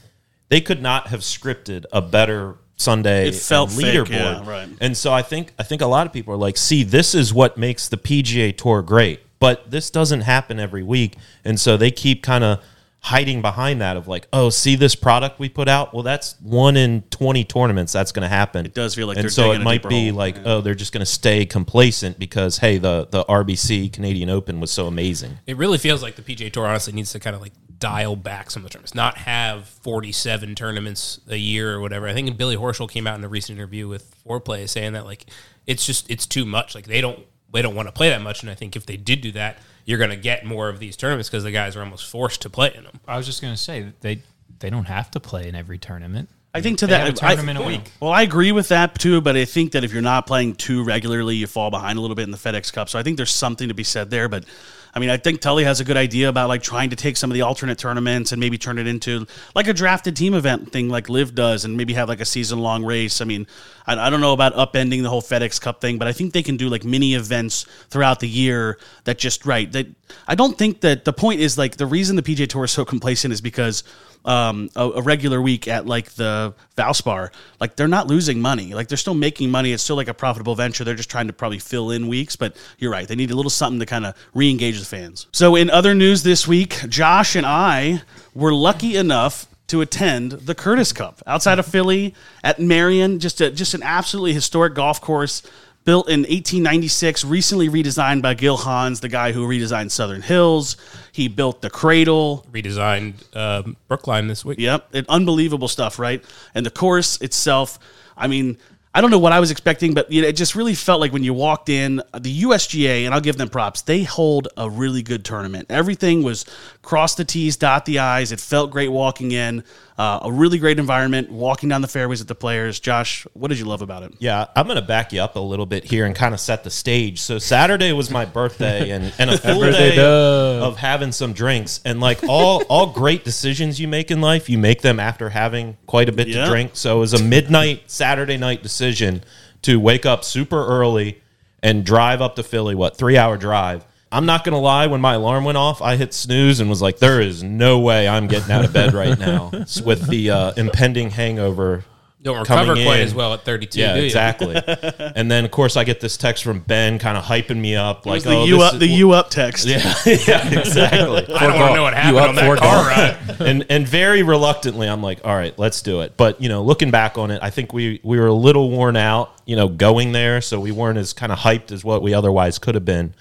Speaker 4: they could not have scripted a better Sunday
Speaker 2: It felt
Speaker 4: and
Speaker 2: fake,
Speaker 4: leaderboard.
Speaker 2: yeah, right.
Speaker 4: And so I think I think a lot of people are like, "See, this is what makes the PGA Tour great." But this doesn't happen every week, and so they keep kind of hiding behind that of like, "Oh, see this product we put out? Well, that's one in 20 tournaments that's going to happen." It
Speaker 2: does feel like
Speaker 4: and
Speaker 2: they're
Speaker 4: so it
Speaker 2: a
Speaker 4: might be
Speaker 2: hole.
Speaker 4: like, "Oh, they're just going to stay complacent because hey, the the RBC Canadian Open was so amazing."
Speaker 3: It really feels like the PGA Tour honestly needs to kind of like dial back some of the tournaments, not have 47 tournaments a year or whatever. I think Billy Horschel came out in a recent interview with Fore Play saying that like it's just it's too much. Like they don't they don't want to play that much, and I think if they did do that, you're going to get more of these tournaments because the guys are almost forced to play in them.
Speaker 7: I was just going to say they they don't have to play in every tournament.
Speaker 2: I think to
Speaker 7: They
Speaker 2: that
Speaker 7: have a
Speaker 2: I-
Speaker 7: tournament a week.
Speaker 2: Well, I agree with that too, but I think that if you're not playing too regularly, you fall behind a little bit in the FedEx Cup. So I think there's something to be said there. But I mean, I think Tully has a good idea about like trying to take some of the alternate tournaments and maybe turn it into like a drafted team event thing, like LIV does, and maybe have like a season long race. I mean, I, I don't know about upending the whole FedEx Cup thing, but I think they can do like mini events throughout the year that just right. That I don't think that the point is like the reason the PGA Tour is so <laughs> complacent is because um, a, a regular week at like the Valspar, like they're not losing money. Like they're still making money. It's still like a profitable venture. They're just trying to probably fill in weeks. But you're right. They need a little something to kind of re-engage the fans. So in other news this week, Josh and I were lucky enough to attend the Curtis Cup outside of Philly at Merion. Just a, just an absolutely historic golf course. Built in 1896, recently redesigned by Gil Hanse, the guy who redesigned Southern Hills. He built the Cradle,
Speaker 3: Redesigned um, Brookline this week.
Speaker 2: Yep, it, unbelievable stuff, right? And the course itself, I mean, I don't know what I was expecting, but you know, it just really felt like when you walked in, the USGA, and I'll give them props, they hold a really good tournament. Everything was cross the T's, dot the I's. It felt great walking in. Uh, a really great environment, walking down the fairways with the players. Josh, what did you love about it?
Speaker 4: Yeah, I'm going to back you up a little bit here and kind of set the stage. So Saturday was my birthday <laughs> and, and a full day of having some drinks. And like all all great decisions you make in life, you make them after having quite a bit
Speaker 2: Yeah.
Speaker 4: to drink. So it was a midnight Saturday night decision to wake up super early and drive up to Philly. What three hour drive? I'm not gonna lie. When my alarm went off, I hit snooze and was like, "There is no way I'm getting out of bed right now <laughs> with the uh, impending hangover."
Speaker 3: Don't
Speaker 4: coming
Speaker 3: recover quite as well at 32.
Speaker 4: Yeah,
Speaker 3: do you?
Speaker 4: exactly. <laughs> and then of course I get this text from Ben, kind of hyping me up,
Speaker 2: It
Speaker 4: like
Speaker 2: was the
Speaker 4: oh,
Speaker 2: you
Speaker 4: this
Speaker 2: up,
Speaker 4: is-
Speaker 2: the you up text.
Speaker 4: Yeah, <laughs> yeah, exactly.
Speaker 3: I don't want to know what happened
Speaker 5: up
Speaker 3: on that car ride.
Speaker 4: and and very reluctantly, I'm like, all right, let's do it. But you know, looking back on it, I think we we were a little worn out, you know, going there, so we weren't as kind of hyped as what we otherwise could have been.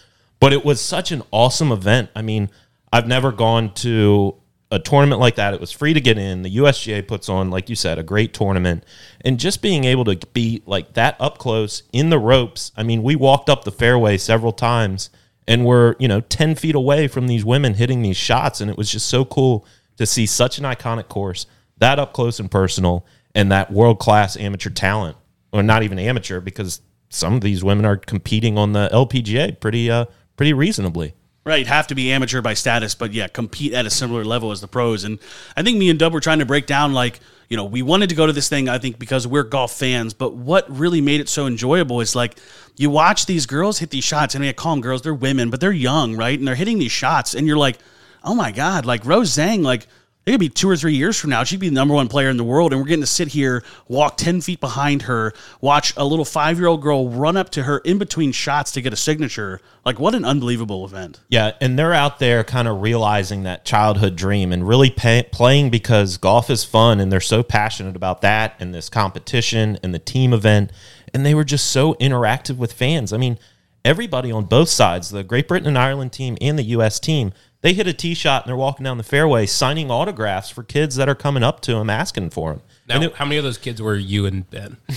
Speaker 4: But it was such an awesome event. I mean, I've never gone to a tournament like that. It was free to get in. The USGA puts on, like you said, a great tournament, and just being able to be like that up close in the ropes. I mean, we walked up the fairway several times and we're you know 10 feet away from these women hitting these shots and it was just so cool to see such an iconic course that up close and personal and that world class amateur talent or not even amateur because some of these women are competing on the LPGA pretty uh pretty reasonably
Speaker 2: Right, have to be amateur by status, but yeah, compete at a similar level as the pros. And I think me and Dub were trying to break down like, you know, we wanted to go to this thing, I think, because we're golf fans, but what really made it so enjoyable is like you watch these girls hit these shots, and I call them girls, they're women, but they're young, right? And they're hitting these shots, and you're like, oh my God, like Rose Zhang, like it could be two or three years from now. She'd be the number one player in the world, and we're getting to sit here, walk 10 feet behind her, watch a little five year old girl run up to her in between shots to get a signature. Like, what an unbelievable event.
Speaker 4: Yeah, and they're out there kind of realizing that childhood dream and really pay, playing because golf is fun and they're so passionate about that and this competition and the team event. And they were just so interactive with fans. I mean, everybody on both sides, the Great Britain and Ireland team and the U.S. team, they hit a tee shot and they're walking down the fairway signing autographs for kids that are coming up to them asking for them.
Speaker 3: Now, how many of those kids were you and Ben? <laughs>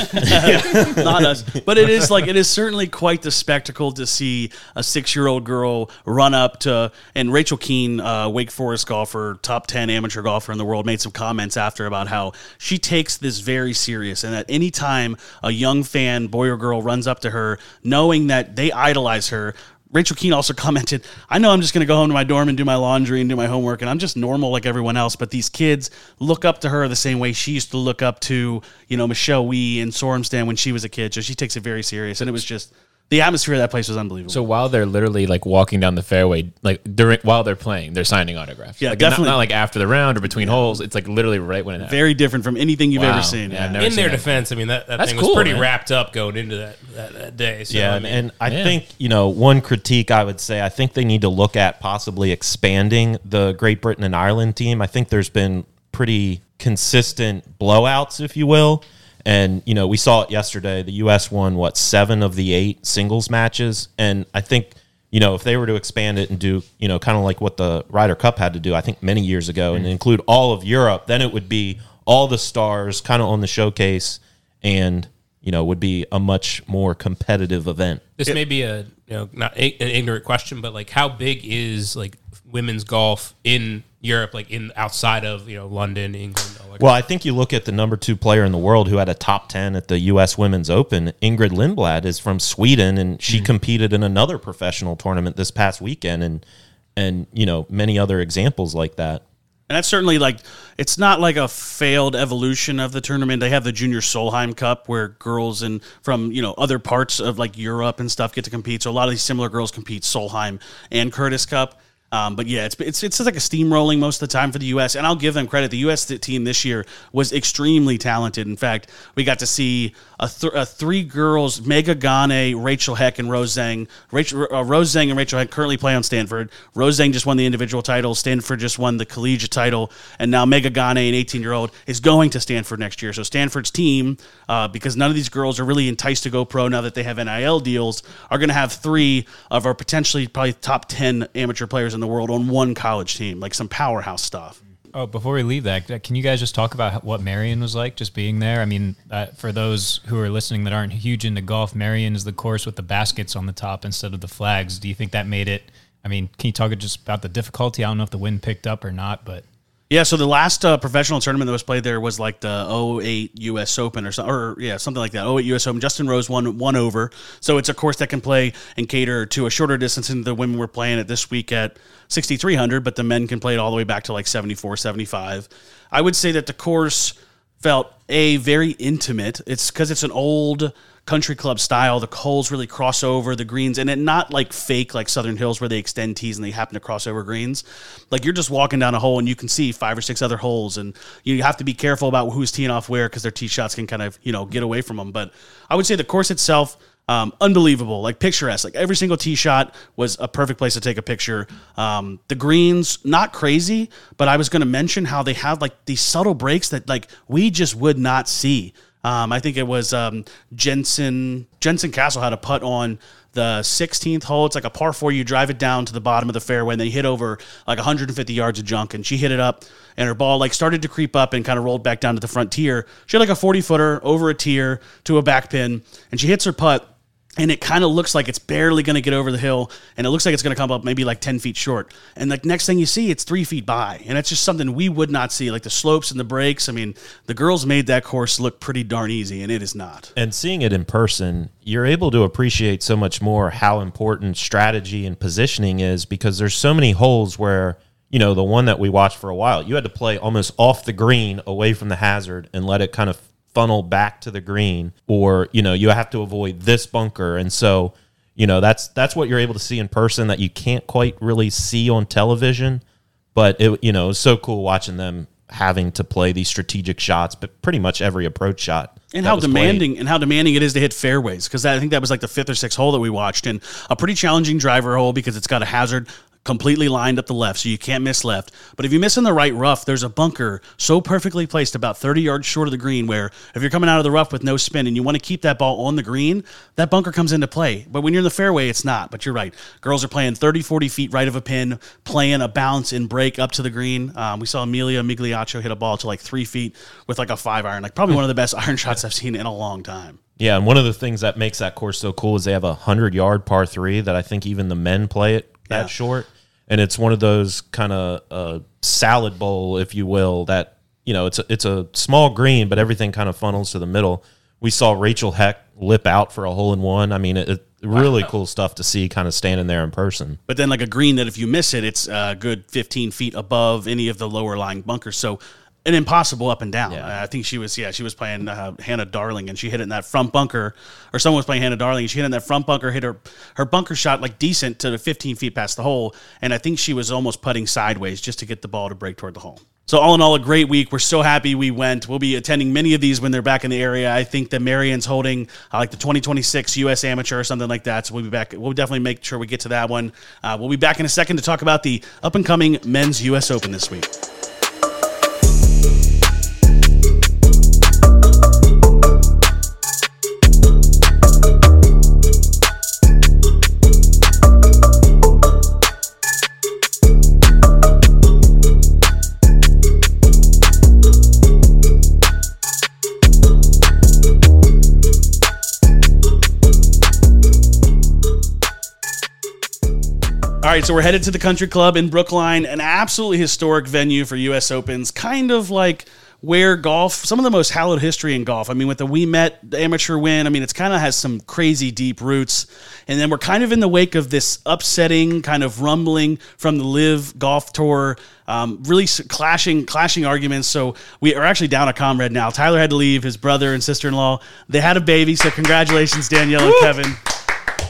Speaker 2: not us. But it is like it is certainly quite the spectacle to see a six-year-old girl run up to and Rachel Kuehn, uh, Wake Forest golfer, top ten amateur golfer in the world, made some comments after about how she takes this very serious, and that any time a young fan, boy or girl, runs up to her, knowing that they idolize her. Rachel Kuehn also <laughs> commented, I know I'm just going to go home to my dorm and do my laundry and do my homework, and I'm just normal like everyone else. But these kids look up to her the same way she used to look up to, you know, Michelle Wie and Sorenstam when she was a kid. So she takes it very serious. And it was just, the atmosphere of that place was unbelievable.
Speaker 5: So while they're literally like walking down the fairway, like during while they're playing, they're signing autographs.
Speaker 2: Yeah,
Speaker 5: like,
Speaker 2: definitely.
Speaker 5: Not, like after the round or between holes. It's like literally right when it happens.
Speaker 2: very different from anything you've
Speaker 5: Wow.
Speaker 2: ever seen.
Speaker 5: Yeah,
Speaker 2: Yeah.
Speaker 5: Never
Speaker 3: In
Speaker 5: seen
Speaker 3: their
Speaker 5: that.
Speaker 3: defense, I mean that, that
Speaker 5: That's
Speaker 3: thing was
Speaker 5: cool,
Speaker 3: pretty
Speaker 5: man.
Speaker 3: wrapped up going into that that, that day. So,
Speaker 4: Yeah,
Speaker 3: I mean,
Speaker 4: and I
Speaker 5: Yeah.
Speaker 4: think you know one critique I would say I think they need to look at possibly expanding the Great Britain and Ireland team. I think there's been pretty consistent blowouts, if you will, and you know we saw it yesterday. The U.S. won what seven of the eight singles matches, and I think you know if they were to expand it and do you know kind of like what the Ryder Cup had to do, I think many years ago, and mm-hmm. include all of Europe, then it would be all the stars kind of on the showcase and you know, would be a much more competitive event.
Speaker 3: this may be a you know not a, an ignorant question, but like how big is like women's golf in Europe, like in outside of you know London, England. all that
Speaker 4: Well, I think you look at the number two player in the world who had a top 10 at the U.S. Women's Open. Ingrid Lindblad is from Sweden, and she mm-hmm. competed in another professional tournament this past weekend, and, and you know, many other examples like that.
Speaker 2: And that's certainly like it's not like a failed evolution of the tournament. They have the Junior Solheim Cup where girls and from you know other parts of like Europe and stuff get to compete. So a lot of these similar girls compete Solheim and Curtis Cup. Um, but yeah, it's, it's it's like a steamrolling most of the time for the U.S. And I'll give them credit. The U.S. team this year was extremely talented. In fact, we got to see a, th- a three girls: Megha Ganne, Rachel Heck, and Rose Zhang. Rachel uh, Rose Zhang and Rachel Heck currently play on Stanford. Rose Zhang just won the individual title. Stanford just won the collegiate title, and now Megha Ganne, an 18 year old, is going to Stanford next year. So Stanford's team, uh, because none of these girls are really enticed to go pro now that they have NIL deals, are going to have three of our potentially probably top 10 amateur players in the world on one college team, like some powerhouse stuff.
Speaker 7: Oh, before we leave that, can you guys just talk about what Merion was like just being there? I mean, uh, for those who are listening that aren't huge into golf, Merion is the course with the baskets on the top instead of the flags. Do you think that made it? I mean, can you talk just about the difficulty? I don't know if the wind picked up or not, but
Speaker 2: Yeah, so the last uh, professional tournament that was played there was like the 08 U.S. Open or something, or yeah, something like that. 08 U.S. Open. Justin Rose won one over, so it's a course that can play and cater to a shorter distance. And the women were playing it this week at 6,300, but the men can play it all the way back to like 74, 75. I would say that the course felt a very intimate. It's because it's an old country club style. The holes really cross over the greens, and it not like fake like Southern Hills where they extend tees and they happen to cross over greens. Like you're just walking down a hole and you can see five or six other holes, and you have to be careful about who's teeing off where because their tee shots can kind of you know get away from them. But I would say the course itself. Um, unbelievable, like picturesque. Like every single tee shot was a perfect place to take a picture. Um, the greens, not crazy, but I was going to mention how they have like these subtle breaks that like we just would not see. Um, I think it was um, Jensen Jensen Castle had a putt on the 16th hole. It's like a par four. You drive it down to the bottom of the fairway, and they hit over like 150 yards of junk, and she hit it up, and her ball like started to creep up and kind of rolled back down to the front tier. She had like a 40 footer over a tier to a back pin, and she hits her putt and it kind of looks like it's barely going to get over the hill and it looks like it's going to come up maybe like 10 feet short. And the next thing you see it's three feet by and it's just something we would not see like the slopes and the breaks. I mean the girls made that course look pretty darn easy and it is not.
Speaker 4: And seeing it in person, you're able to appreciate so much more how important strategy and positioning is because there's so many holes where, you know, the one that we watched for a while, you had to play almost off the green away from the hazard and let it kind of funnel back to the green or, you know, you have to avoid this bunker. And so, you know, that's that's what you're able to see in person that you can't quite really see on television. But it, you know, it's so cool watching them having to play these strategic shots, but pretty much every approach shot.
Speaker 2: and how
Speaker 4: was played.
Speaker 2: demanding and how demanding it is to hit fairways because I think that was like the fifth or sixth hole that we watched and a pretty challenging driver hole because it's got a hazard completely lined up the left so you can't miss left. But if you miss in the right rough there's a bunker so perfectly placed about 30 yards short of the green where if you're coming out of the rough with no spin and you want to keep that ball on the green that bunker comes into play. But when you're in the fairway it's not. But you're right. Girls are playing 30 40 feet right of a pin playing a bounce and break up to the green. Um, we saw Emilia Migliaccio hit a ball to like three feet with like a five iron like probably one of the best <laughs> iron shots i've seen in a long time.
Speaker 4: Yeah, and one of the things that makes that course so cool is they have a hundred yard par three that I think even the men play it that
Speaker 2: Yeah.
Speaker 4: short, and it's one of those kind of uh, salad bowl, if you will. That you know, it's a, it's a small green, but everything kind of funnels to the middle. We saw Rachel Heck lip out for a hole in one. I mean, it, it really cool stuff to see, kind of standing there in person.
Speaker 2: but then like a green that if you miss it, it's a good 15 feet above any of the lower lying bunkers. So an impossible up and down.
Speaker 4: Yeah.
Speaker 2: I think she was, yeah, she was playing uh, Hannah Darling and she hit it in that front bunker, or someone was playing Hannah Darling and she hit it in that front bunker, hit her her bunker shot like decent to the 15 feet past the hole, and I think she was almost putting sideways just to get the ball to break toward the hole. So all in all, a great week. We're so happy we went. We'll be attending many of these when they're back in the area. I think that Merion's holding uh, like the 2026 U.S. Amateur or something like that. So we'll be back. We'll definitely make sure we get to that one. Uh, we'll be back in a second to talk about the up and coming men's U.S. Open this week. All right, so we're headed to the Country Club in Brookline, an absolutely historic venue for U.S. Opens, kind of like where golf, some of the most hallowed history in golf. I mean, with the Ouimet amateur win, I mean, it's kind of has some crazy deep roots. And then we're kind of in the wake of this upsetting kind of rumbling from the LIV Golf Tour, um, really clashing clashing arguments. So we are actually down a comrade now. Tyler had to leave. His brother and sister in law they had a baby. So congratulations, Danielle and Kevin.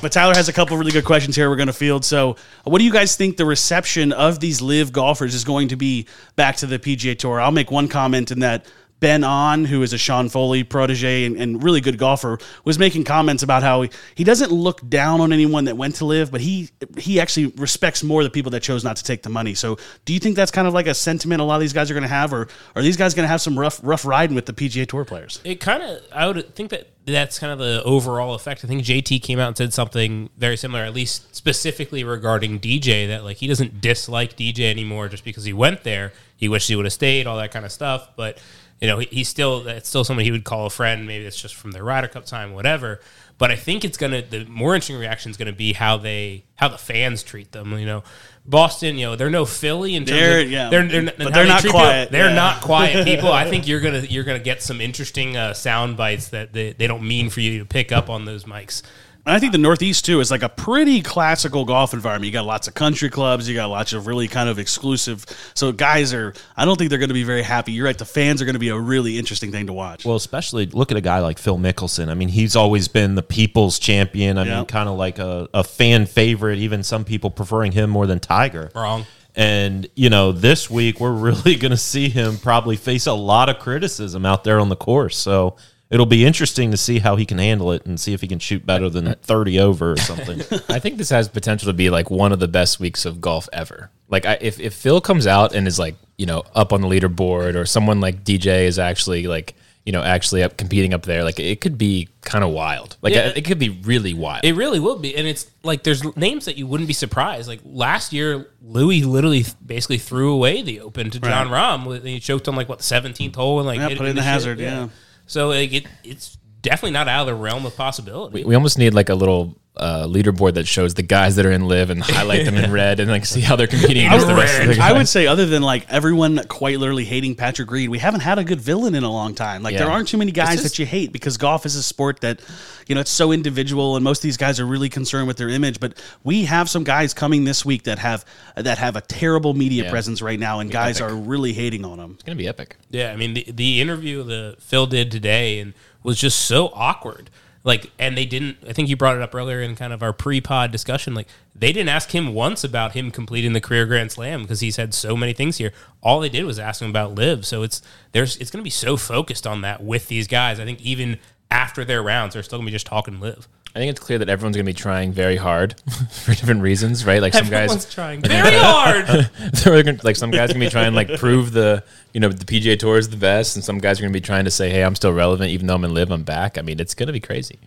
Speaker 2: But Tyler has a couple really good questions here we're going to field. So, uh, what do you guys think the reception of these LIV golfers is going to be back to the PGA Tour? I'll make one comment in that Ben On, who is a Sean Foley protege and, and really good golfer, was making comments about how he, he doesn't look down on anyone that went to LIV, but he he actually respects more the people that chose not to take the money. So, do you think that's kind of like a sentiment a lot of these guys are going to have, or are these guys going to have some rough rough riding with the PGA Tour players?
Speaker 3: It kind of, I would think that that's kind of the overall effect. I think JT came out and said something very similar, at least specifically regarding DJ, that like he doesn't dislike DJ anymore just because he went there. He wished he would have stayed, all that kind of stuff. But you know, he, he's still that's still someone he would call a friend. Maybe it's just from their Ryder Cup time, whatever. But I think it's gonna the more interesting reaction is gonna be how they how the fans treat them. You know, Boston, you know, they're no Philly in terms
Speaker 2: They're-
Speaker 3: of
Speaker 2: yeah.
Speaker 3: they're, they're,
Speaker 2: But they're
Speaker 3: they
Speaker 2: not
Speaker 3: treat people.
Speaker 2: quiet.
Speaker 3: They're
Speaker 2: Yeah.
Speaker 3: not quiet <laughs> people. I think you're gonna you're gonna get some interesting uh, sound bites that they, they don't mean for you to pick up on those mics.
Speaker 2: And I think the Northeast too is like a pretty classical golf environment. You got lots of country clubs, you got lots of really kind of exclusive. So guys are, I don't think they're going to be very happy. You're right. The fans are going to be a really interesting thing to watch.
Speaker 4: Well, especially look at a guy like Phil Mickelson. I mean, he's always been the people's champion. I
Speaker 2: Yeah.
Speaker 4: mean, kind of like a, a fan favorite, even some people preferring him more than Tiger.
Speaker 3: Wrong.
Speaker 4: And, you know, this week we're <laughs> really going to see him probably face a lot of criticism out there on the course. So it'll be interesting to see how he can handle it and see if he can shoot better than <laughs> 30 over or something.
Speaker 5: I think this has potential to be like one of the best weeks of golf ever. Like, I, if if Phil comes out and is like you know up on the leaderboard, or someone like DJ is actually like you know actually up competing up there, like it could be kind of wild. Like
Speaker 3: Yeah.
Speaker 5: it, it could be really wild.
Speaker 3: It really will be, and it's like there's names that you wouldn't be surprised. Like last year, Louis literally basically threw away the Open to Jon Rahm. with- He choked on like what the 17th hole and like
Speaker 2: Yeah, put it in the
Speaker 3: shit.
Speaker 2: hazard, yeah.
Speaker 3: So like it, it's definitely not out of the realm of possibility.
Speaker 5: we almost need like a little uh, leaderboard that shows the guys that are in LIV and highlight them in <laughs> red and like see how they're competing against the rest of the
Speaker 2: I would say, other than like everyone quite literally hating Patrick Reed, we haven't had a good villain in a long time. Like
Speaker 5: Yeah.
Speaker 2: there aren't too many guys
Speaker 5: just-
Speaker 2: that you hate because golf is a sport that, you know, it's so individual, and most of these guys are really concerned with their image. But we have some guys coming this week that have that have a terrible media
Speaker 5: Yeah.
Speaker 2: presence right now, and guys
Speaker 5: epic.
Speaker 2: are really hating on them.
Speaker 5: It's gonna be epic.
Speaker 3: Yeah, I mean the the interview that Phil did today and was just so awkward. Like, and they didn't. I think you brought it up earlier in kind of our pre-pod discussion. Like, they didn't ask him once about him completing the career Grand Slam because he's had so many things here. All they did was ask him about LIV. So it's there's it's going to be so focused on that with these guys. I think even after their rounds, they're still going to be just talking LIV.
Speaker 5: I think it's clear that everyone's gonna be trying very hard <laughs> for different reasons, right? Like some
Speaker 3: Everyone's
Speaker 5: guys,
Speaker 3: trying <laughs> very hard. <laughs>
Speaker 5: gonna, like some guys are gonna be trying like prove the you know the PGA Tour is the best, and some guys are gonna be trying to say, hey, I'm still relevant even though I'm in LIV, I'm back. I mean, it's gonna be crazy.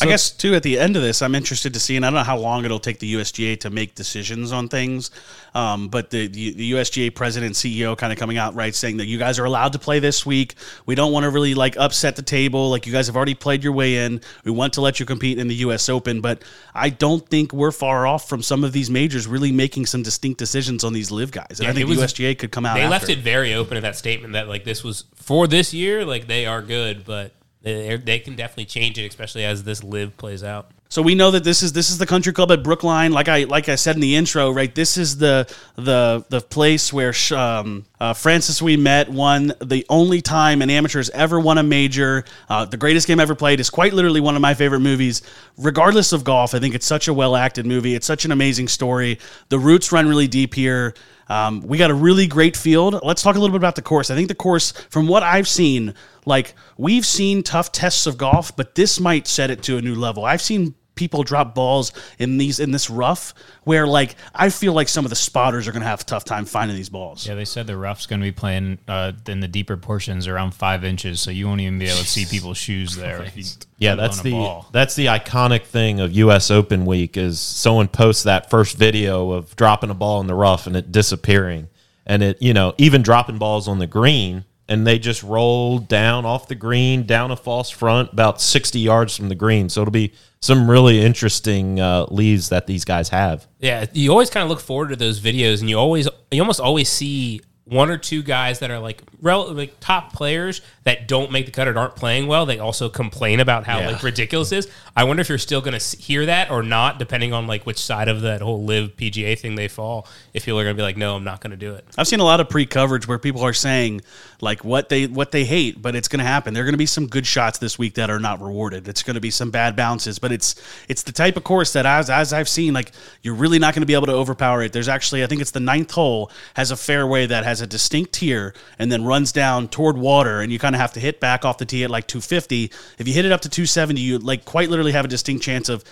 Speaker 2: I guess too at the end of this, I'm interested to see, and I don't know how long it'll take the USGA to make decisions on things. Um, but the, the the USGA president and CEO kind of coming out right saying that you guys are allowed to play this week. We don't want to really like upset the table. Like you guys have already played your way in. We want to let you compete in the U.S. Open, but I don't think we're far off from some of these majors really making some distinct decisions on these LIV guys. And
Speaker 3: Yeah,
Speaker 2: I think
Speaker 3: was-
Speaker 2: the USGA could come out.
Speaker 3: they
Speaker 2: after.
Speaker 3: left it very open in that statement that like this was for this year. Like they are good, but they they can definitely change it, especially as this LIV plays out.
Speaker 2: So we know that this is this is the country club at Brookline. Like I like I said in the intro, right? This is the the the place where um, uh, Francis Ouimet won the only time an amateur has ever won a major. Uh, the greatest game ever played is quite literally one of my favorite movies. Regardless of golf, I think it's such a well acted movie. It's such an amazing story. The roots run really deep here. Um, we got a really great field. Let's talk a little bit about the course. I think the course, from what I've seen, like we've seen tough tests of golf, but this might set it to a new level. I've seen people drop balls in these in this rough where like I feel like some of the spotters are going to have a tough time finding these balls.
Speaker 7: Yeah, they said the rough's going to be playing uh, in the deeper portions around five inches, so you won't even be able to see people's shoes <laughs> there. You
Speaker 4: Yeah, that's the
Speaker 7: ball.
Speaker 4: that's the iconic thing of U.S. Open week is someone posts that first video of dropping a ball in the rough and it disappearing, and it you know even dropping balls on the green and they just roll down off the green down a false front about sixty yards from the green. So it'll be some really interesting uh, leads that these guys have.
Speaker 3: Yeah, you always kind of look forward to those videos, and you always, you almost always see one or two guys that are like rel- like top players that don't make the cut or aren't playing well. They also complain about how
Speaker 2: Yeah.
Speaker 3: like ridiculous it is. I wonder if you're still going to hear that or not, depending on like which side of that whole LIV PGA thing they fall. If people are going to be like, no, I'm not going to do it.
Speaker 2: I've seen a lot of pre-coverage where people are saying like what they what they hate, but it's going to happen. There are going to be some good shots this week that are not rewarded. It's going to be some bad bounces, but it's it's the type of course that as as I've seen, like you're really not going to be able to overpower it. There's actually I think it's the ninth hole has a fairway that has a distinct tier and then runs down toward water, and you kind have to hit back off the tee at like 250. If you hit it up to 270, you like quite literally have a distinct chance of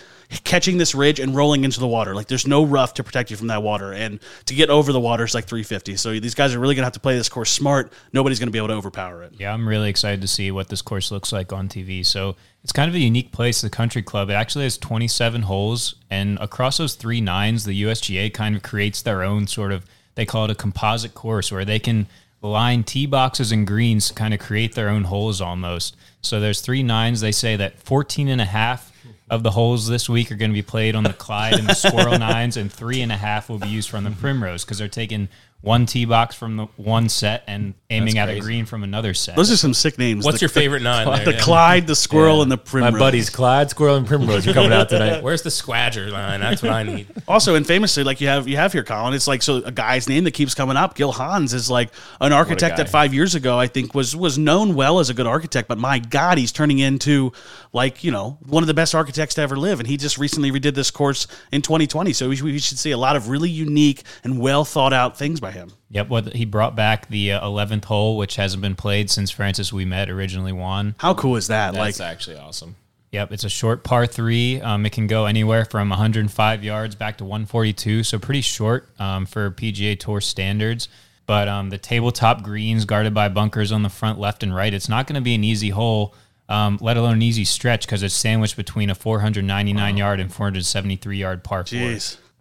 Speaker 2: catching this ridge and rolling into the water. Like there's no rough to protect you from that water, and to get over the water is like 350. So these guys are really gonna have to play this course smart. Nobody's gonna be able to overpower it.
Speaker 7: Yeah, I'm really excited to see what this course looks like on TV. So it's kind of a unique place, the country club. It actually has 27 holes, and across those three nines, the USGA kind of creates their own sort of, they call it a composite course where they can line tee boxes and greens kind of create their own holes almost. So there's three nines. They say that 14 and a half of the holes this week are going to be played on the Clyde and the Squirrel <laughs> nines, and three and a half will be used from the Primrose because they're taking one tee box from the one set and aiming at a green from another set.
Speaker 2: Those are some sick names.
Speaker 3: What's
Speaker 2: The-
Speaker 3: your favorite nine? there?
Speaker 2: The
Speaker 3: Yeah.
Speaker 2: Clyde, the Squirrel, and the Primrose.
Speaker 5: My buddies Clyde, Squirrel, and Primrose are coming out tonight. <laughs>
Speaker 3: Where's the Squadger line? That's what I need. <laughs>
Speaker 2: Also, and famously, like you have you have here, Colin. It's like so a guy's name that keeps coming up. Gil Hanse is like an architect that five years ago I think was was known well as a good architect, but my God, he's turning into like you know one of the best architects to ever live. And he just recently redid this course in 2020, so we, we should see a lot of really unique and well thought out things by him.
Speaker 7: Yep, what he brought back the uh, eleventh hole, which hasn't been played since Francis Ouimet originally won.
Speaker 2: How cool is that?
Speaker 5: That's
Speaker 2: like
Speaker 5: actually awesome.
Speaker 7: Yep, it's a short par three. Um, it can go anywhere from 105 yards back to 142, so pretty short um, for PGA Tour standards. But um, the tabletop greens guarded by bunkers on the front, left, and right. It's not going to be an easy hole, um, let alone an easy stretch, because it's sandwiched between a 499 yard and 473 yard par four.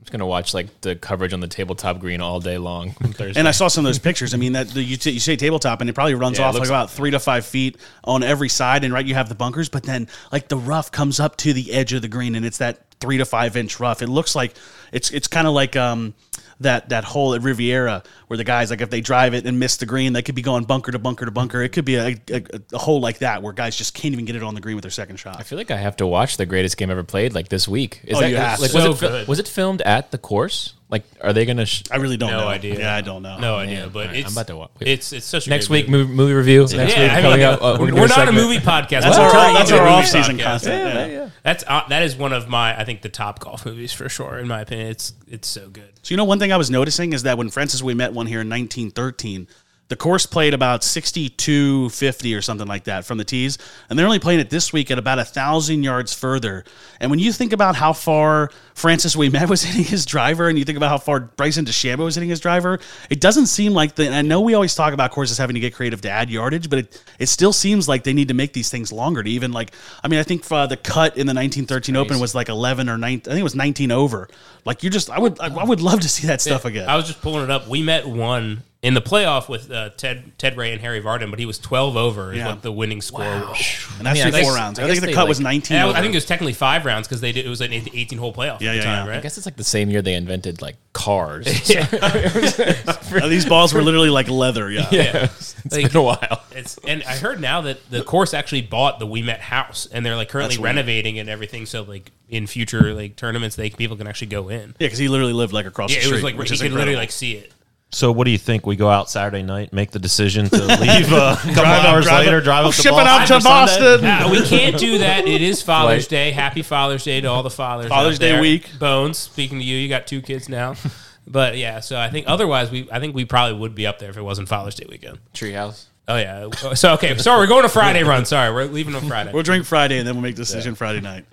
Speaker 5: I'm just gonna watch like the coverage on the tabletop green all day long. Thursday.
Speaker 2: And I saw some of those pictures. I mean, that the, you, t- you say tabletop, and it probably runs
Speaker 5: Yeah,
Speaker 2: off like about three to five feet on every side. And right, you have the bunkers, but then like the rough comes up to the edge of the green, and it's that three to five inch rough. It looks like it's it's kind of like um that that hole at Riviera where the guys like if they drive it and miss the green, they could be going bunker to bunker to bunker. It could be a, a, a hole like that where guys just can't even get it on the green with their second shot.
Speaker 5: I feel like I have to watch the greatest game ever played like this week. Is
Speaker 2: Oh,
Speaker 5: that
Speaker 2: you have
Speaker 5: like
Speaker 2: to.
Speaker 5: was
Speaker 3: So
Speaker 5: it
Speaker 3: good.
Speaker 5: was it filmed at the course? Like, are they gonna? Sh-
Speaker 2: I really don't
Speaker 3: No
Speaker 2: know.
Speaker 3: idea.
Speaker 2: Yeah, I don't know.
Speaker 3: No idea, but
Speaker 5: Alright,
Speaker 3: it's
Speaker 5: I'm about to wa-
Speaker 3: it's it's such a
Speaker 5: next
Speaker 3: great
Speaker 5: week movie, movie review. Next
Speaker 3: Yeah,
Speaker 5: week
Speaker 3: I mean,
Speaker 5: coming up. uh,
Speaker 3: we're,
Speaker 5: gonna do
Speaker 3: we're not a
Speaker 5: segment.
Speaker 3: movie <laughs> podcast.
Speaker 2: That's
Speaker 3: We're
Speaker 2: our-
Speaker 3: trying to
Speaker 2: that's
Speaker 3: be a
Speaker 2: our
Speaker 3: movie
Speaker 2: off-season
Speaker 3: podcast.
Speaker 2: content, yeah.
Speaker 3: That's uh, that is one of my I think the top golf movies for sure. In my opinion, it's it's so good.
Speaker 2: So you know, one thing I was noticing is that when Francis Ouimet one here in 1913, the course played about 6250 or something like that from the tees, and they're only playing it this week at about a thousand yards further. And when you think about how far Francis Ouimet <laughs> was hitting his driver, and you think about how far Bryson DeChambeau was hitting his driver, it doesn't seem like the. And I know we always talk about courses having to get creative to add yardage, but it it still seems like they need to make these things longer to even like. I mean, I think uh, the cut in the 1913 Open was like 11 or 9. I think it was 19 over. Like you just, I would, I, I would love to see that stuff again.
Speaker 3: I was just pulling it up. We met one in the playoff with uh, Ted Ted Ray and Harry Vardon, but he was twelve over. Is
Speaker 2: Yeah.
Speaker 3: what the winning score was.
Speaker 2: and that's
Speaker 5: I mean, I
Speaker 2: through four
Speaker 5: guess-
Speaker 2: rounds.
Speaker 5: I
Speaker 2: I, think the
Speaker 5: they,
Speaker 2: cut was 19
Speaker 3: And I,
Speaker 2: over.
Speaker 3: I think it was technically five rounds because they did it was an eighteen hole playoff.
Speaker 2: Yeah,
Speaker 3: at the
Speaker 2: yeah,
Speaker 3: time,
Speaker 2: yeah.
Speaker 3: right?
Speaker 5: I guess it's like the same year they invented like cars. <laughs> <laughs>
Speaker 2: Uh, these balls were literally like leather. Yeah.
Speaker 3: yeah.
Speaker 5: it's
Speaker 3: Like-
Speaker 5: been a while.
Speaker 3: It's and I heard now that the course actually bought the Ouimet house and they're like currently
Speaker 2: That's weird.
Speaker 3: renovating and everything. So like in future like tournaments, they people can actually go in.
Speaker 2: Yeah, because he literally lived like across
Speaker 3: Yeah,
Speaker 2: the
Speaker 3: it was like
Speaker 2: which
Speaker 3: you
Speaker 2: is
Speaker 3: could literally like see it.
Speaker 4: So, what do you think? We go out Saturday night, make the decision to leave uh, <laughs> a couple
Speaker 2: Drive up-
Speaker 4: hours
Speaker 2: drive
Speaker 4: later,
Speaker 2: up-
Speaker 4: drive
Speaker 2: I'm
Speaker 4: up to
Speaker 2: shipping
Speaker 4: Boston
Speaker 2: out to? Boston.
Speaker 3: Uh, we can't do that. It is <laughs> Father's
Speaker 5: Right.
Speaker 3: Day. Happy Father's Day to all the fathers.
Speaker 2: Father's
Speaker 3: out
Speaker 2: Day
Speaker 3: there.
Speaker 2: week.
Speaker 3: Bones. Speaking to you, you got two kids now. <laughs> But yeah, so I think otherwise we I think we probably would be up there if it wasn't Father's Day weekend.
Speaker 5: Treehouse.
Speaker 3: Oh yeah. So okay, sorry, we're going to Friday run. Sorry, we're leaving on Friday.
Speaker 2: We'll drink Friday and then we'll make the decision Friday night.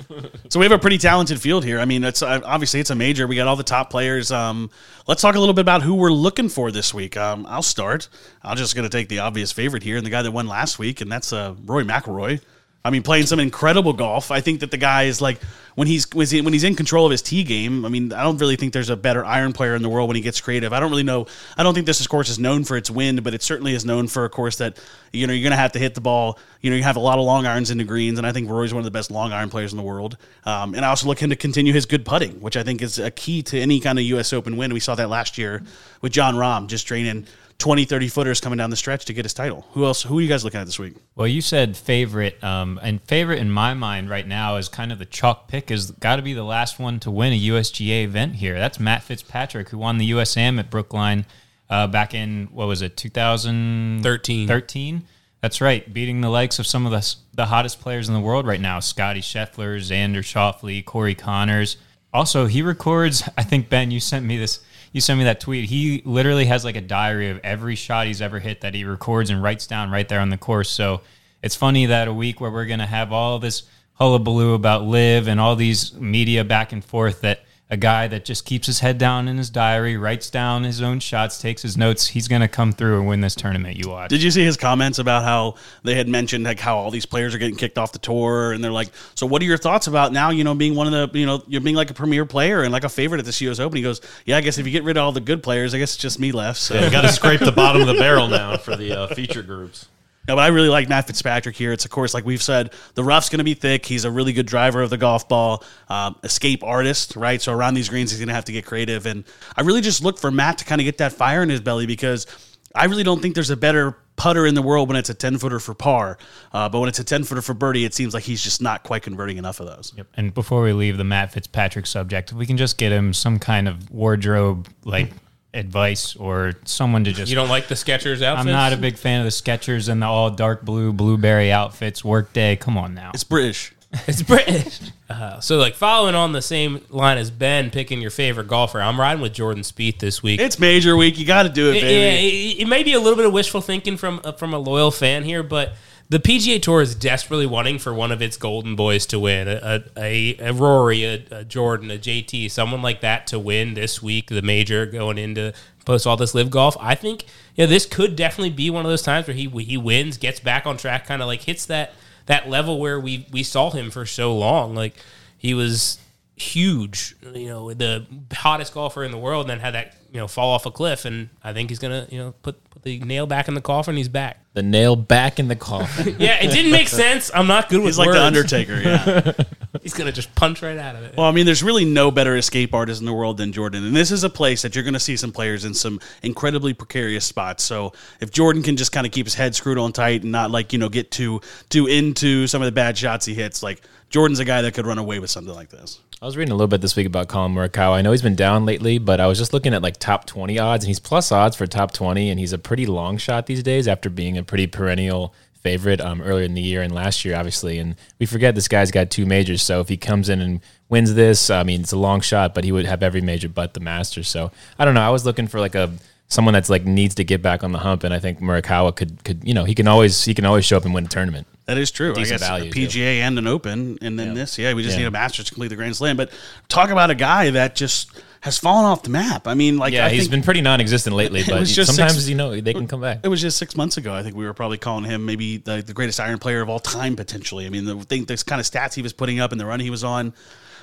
Speaker 2: So we have a pretty talented field here. I mean, it's uh, obviously it's a major. We got all the top players. Um, let's talk a little bit about who we're looking for this week. Um, I'll start. I'm just going to take the obvious favorite here and the guy that won last week, and that's uh, Rory McIlroy. I mean, playing some incredible golf. I think that the guy is like when he's when he's- when he's in control of his tee game. I mean, I don't really think there's a better iron player in the world when he gets creative. I don't really know. I don't think this course is known for its wind, but it certainly is known for a course that you know you're going to have to hit the ball. You know, you have a lot of long irons into greens, and I think Rory's one of the best long iron players in the world. Um, and I also look him to continue his good putting, which I think is a key to any kind of U.S. Open win. We saw that last year with Jon Rahm just draining 20, 30 footers coming down the stretch to get his title. Who else? Who are you guys looking at this week?
Speaker 7: Well, you said favorite, um, and favorite in my mind right now is kind of the chalk pick. Is got to be the last one to win a USGA event here. That's Matt Fitzpatrick, who won the USAM at Brookline uh, back in what was it, 2013? 13. That's right, beating the likes of some of the the hottest players in the world right now: Scotty Scheffler, Xander Schauffele, Corey Conners. Also, he records. I think Ben, you sent me this. You sent me that tweet. He literally has like a diary of every shot he's ever hit that he records and writes down right there on the course. So it's funny that a week where we're gonna have all this hullabaloo about LIV and all these media back and forth that a guy that just keeps his head down in his diary, writes down his own shots, takes his notes, he's going to come through and win this tournament you watch.
Speaker 2: Did you see his comments about how they had mentioned like how all these players are getting kicked off the tour and they're like, so what are your thoughts about now, you know, being one of the, you know, you're being like a premier player and like a favorite at this US Open. He goes, yeah, I guess if you get rid of all the good players, I guess it's just me left. So
Speaker 4: Yeah, you got to scrape the bottom of the barrel now for the uh, feature groups.
Speaker 2: No, but I really like Matt Fitzpatrick here. It's of course, like we've said, the rough's going to be thick. He's a really good driver of the golf ball, um, escape artist, right? So around these greens, he's going to have to get creative. And I really just look for Matt to kind of get that fire in his belly because I really don't think there's a better putter in the world when it's a 10 footer for par. Uh, but when it's a 10 footer for birdie, it seems like he's just not quite converting enough of those.
Speaker 7: Yep. And before we leave the Matt Fitzpatrick subject, if we can just get him some kind of wardrobe like advice or someone to just
Speaker 3: You don't like the Skechers outfits?
Speaker 7: I'm not a big fan of the Skechers and the all dark blue blueberry outfits. Workday, come on now.
Speaker 2: It's British. <laughs>
Speaker 3: It's British. Uh, so, like, following on the same line as Ben picking your favorite golfer, I'm riding with Jordan Spieth this week.
Speaker 2: It's major week. You got to do it,
Speaker 3: It,
Speaker 2: baby.
Speaker 3: it- it may be a little bit of wishful thinking from uh, from a loyal fan here, but the PGA Tour is desperately wanting for one of its golden boys to win a, a, a Rory, a, a Jordan, a JT, someone like that to win this week, the major going into post all this LIV golf. I think yeah, this could definitely be one of those times where he he wins, gets back on track, kind of like hits that that level where we we saw him for so long. Like he was huge, you know, the hottest golfer in the world, and then had that you know fall off a cliff. And I think he's gonna you know put put the nail back in the coffin. He's back.
Speaker 5: The nail back in the coffin. <laughs>
Speaker 3: Yeah, it didn't make sense. I'm not good with
Speaker 2: He's like
Speaker 3: words.
Speaker 2: the Undertaker. Yeah. <laughs>
Speaker 3: He's gonna just punch right out of it.
Speaker 2: Well, I mean, there's really no better escape artist in the world than Jordan. And this is a place that you're going to see some players in some incredibly precarious spots. So if Jordan can just kind of keep his head screwed on tight and not like, you know, get too too into some of the bad shots he hits, like Jordan's a guy that could run away with something like this.
Speaker 5: I was reading a little bit this week about Collin Morikawa. I know he's been down lately, but I was just looking at like top 20 odds, and he's plus odds for top 20, and he's a pretty long shot these days after being a pretty perennial favorite um, earlier in the year and last year, obviously. And we forget this guy's got two majors, so if he comes in and wins this, I mean, it's a long shot, but he would have every major but the Masters. So I don't know. I was looking for like a someone that's like needs to get back on the hump, and I think Morikawa could could you know he can always he can always show up and win a tournament.
Speaker 2: That is true. I
Speaker 5: Decent
Speaker 2: guess
Speaker 5: value,
Speaker 2: a
Speaker 5: too.
Speaker 2: PGA and an Open, and then this. Yeah, we just
Speaker 5: Yeah.
Speaker 2: need a Masters to complete the Grand Slam. But talk about a guy that just has fallen off the map. I mean, like
Speaker 5: Yeah,
Speaker 2: I
Speaker 5: he's been pretty non-existent lately, <laughs> but sometimes
Speaker 2: six-
Speaker 5: you know they can come back.
Speaker 2: It was just six months ago. I think we were probably calling him maybe the, the greatest iron player of all time, potentially. I mean, the thing, this kind of stats he was putting up and the run he was on.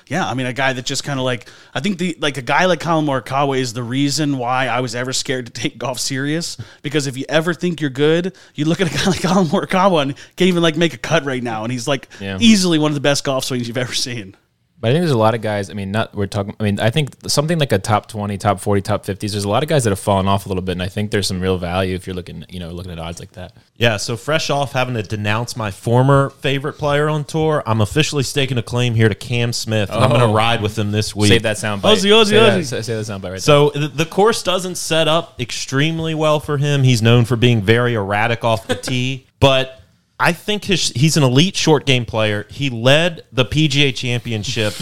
Speaker 2: Yeah, I mean, a guy that just kind of like I think the like a guy like Collin Morikawa is the reason why I was ever scared to take golf serious. Because if you ever think you're good, you look at a <laughs> guy like Collin Morikawa and can't even like make a cut right now, and he's like
Speaker 5: Yeah.
Speaker 2: easily one of the best golf swings you've ever seen.
Speaker 5: But I think there's a lot of guys. I mean, not we're talking. I mean, I think something like a top twenty, top forty, top fifties. There's a lot of guys that have fallen off a little bit, and I think there's some real value if you're looking, you know, looking at odds like that.
Speaker 4: Yeah, so fresh off having to denounce my former favorite player on tour, I'm officially staking a claim here to Cam Smith, and I'm going
Speaker 5: Oh.
Speaker 4: to ride with him this week.
Speaker 5: Save that sound bite.
Speaker 2: Ozzy, Ozzy,
Speaker 5: say, that,
Speaker 2: Ozzy.
Speaker 5: say, that sound bite right
Speaker 4: So the, the course doesn't set up extremely well for him. He's known for being very erratic off the tee, <laughs> but I think his, he's an elite short game player. He led the PGA Championship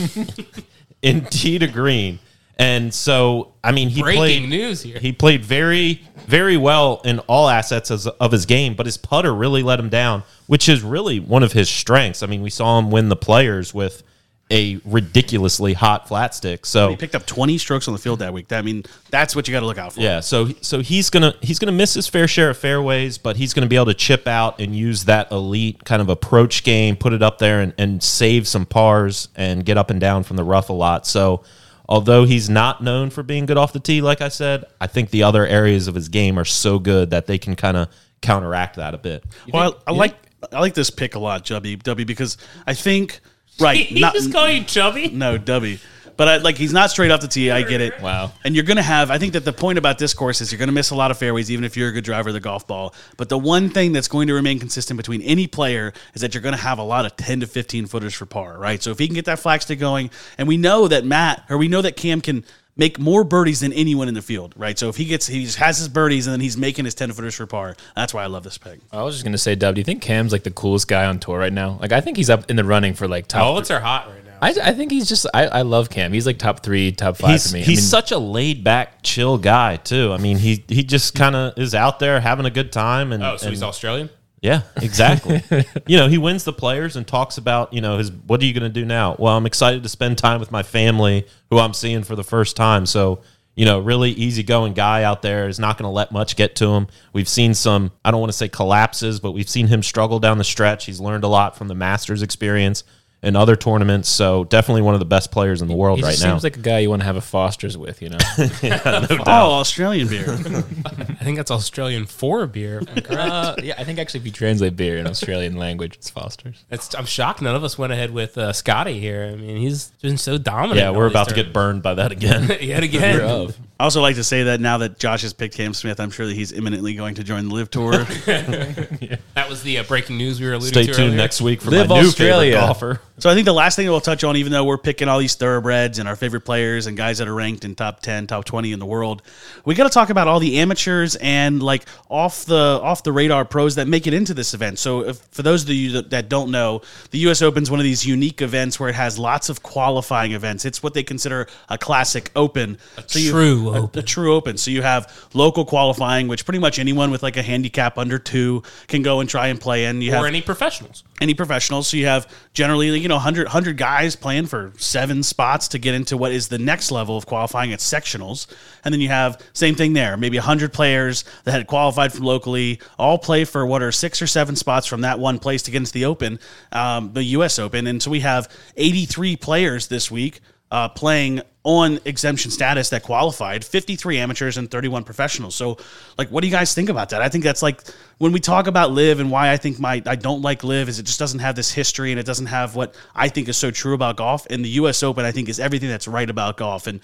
Speaker 4: <laughs> in tee to green, and so I mean he
Speaker 3: Breaking
Speaker 4: played
Speaker 3: news here.
Speaker 4: He played very very well in all assets as, of his game, but his putter really let him down, which is really one of his strengths. I mean, we saw him win the Players with a ridiculously hot flat stick. So
Speaker 2: He picked up 20 strokes on the field that week. I mean, that's what you got to look out for.
Speaker 4: yeah, so so he's gonna he's gonna miss his fair share of fairways, but he's gonna be able to chip out and use that elite kind of approach game, put it up there, and, and save some pars and get up and down from the rough a lot. So although he's not known for being good off the tee, like I said, I think the other areas of his game are so good that they can kind of counteract that a bit.
Speaker 2: Well, I, I like I like this pick a lot, Jubby, W, because I think right. <laughs>
Speaker 3: He
Speaker 2: not,
Speaker 3: just call you chubby.
Speaker 2: no, W. But I, like he's not straight off the tee. I get it. <laughs>
Speaker 5: Wow.
Speaker 2: And you're going to have. I think that the point about this course is you're going to miss a lot of fairways, even if you're a good driver of the golf ball. But the one thing that's going to remain consistent between any player is that you're going to have a lot of 10 to 15 footers for par, right? So if he can get that flagstick going, and we know that Matt or we know that Cam can make more birdies than anyone in the field, right? So if he gets, he just has his birdies and then he's making his 10 footers for par. That's why I love this pick.
Speaker 5: I was just gonna say, Dub. Do you think Cam's like the coolest guy on tour right now? Like, I think he's up in the running for like top.
Speaker 3: Bullets are hot right now.
Speaker 5: I, I think he's just. I, I love Cam. He's like top three, top five
Speaker 4: He's,
Speaker 5: for me.
Speaker 4: he's
Speaker 5: I mean,
Speaker 4: such a laid back, chill guy too. I mean, he he just kind of is out there having a good time. And
Speaker 3: oh, so he's
Speaker 4: and-
Speaker 3: Australian.
Speaker 4: Yeah, exactly. <laughs> you know, he wins the players and talks about, you know, his what are you going to do now? Well, I'm excited to spend time with my family who I'm seeing for the first time. So, you know, really easygoing guy out there is not going to let much get to him. We've seen some, I don't want to say collapses, but we've seen him struggle down the stretch. He's learned a lot from the Masters experience and other tournaments. So, definitely one of the best players in the world
Speaker 5: he
Speaker 4: right
Speaker 5: just
Speaker 4: now.
Speaker 5: seems like a guy you want to have a Foster's with. You know. <laughs> <laughs>
Speaker 2: Oh, Australian beer. <laughs>
Speaker 3: I think that's Australian for beer. correct.
Speaker 5: uh, yeah, I think actually if you translate beer in Australian language, it's Foster's.
Speaker 3: It's, I'm shocked none of us went ahead with uh, Scotty here. I mean, he's been so dominant.
Speaker 4: yeah, we're about to get burned by that again.
Speaker 3: tournaments. yet again.
Speaker 5: Of.
Speaker 2: I also like to say that now that Josh has picked Cam Smith, I'm sure that he's imminently going to join the LIV Tour. <laughs>
Speaker 3: That was the uh, breaking news we were alluding
Speaker 4: Stay
Speaker 3: to.
Speaker 4: Stay tuned
Speaker 3: earlier.
Speaker 4: next week for
Speaker 5: Live
Speaker 4: my new
Speaker 5: Australia.
Speaker 4: favorite golfer.
Speaker 2: So I think the last thing that we'll touch on, even though we're picking all these thoroughbreds and our favorite players and guys that are ranked in top ten, top twenty in the world, we got to talk about all the amateurs and like off the off the radar pros that make it into this event. So if, for those of you that, that don't know, the U.S. Open is one of these unique events where it has lots of qualifying events. It's what they consider a classic Open, a
Speaker 3: true
Speaker 2: a,
Speaker 3: Open.
Speaker 2: a true Open. So you have local qualifying, which pretty much anyone with like a handicap under two can go and try and play in. You
Speaker 3: Or
Speaker 2: have
Speaker 3: any professionals.
Speaker 2: any professionals. So you have generally, you know, 100, 100 guys playing for seven spots to get into what is the next level of qualifying at sectionals. And then you have same thing there, maybe 100 players that had qualified from locally, all play for what are six or seven spots from that one place to get into the Open, um, the U.S. Open. And so we have 83 players this week uh, playing on exemption status that qualified 53 amateurs and 31 professionals so like what do you guys think about that i think that's like when we talk about LIV and why i think my i don't like LIV is it just doesn't have this history and it doesn't have what i think is so true about golf and the us open i think is everything that's right about golf and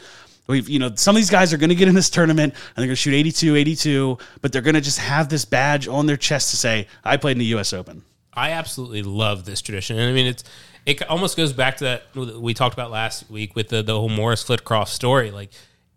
Speaker 2: We've, you know, some of these guys are going to get in this tournament and they're going to shoot 82, 82, but they're going to just have this badge on their chest to say, I played in the U.S. Open.
Speaker 3: I absolutely love this tradition, and I mean it's it almost goes back to that we talked about last week with the the whole Maurice Flitcroft story. Like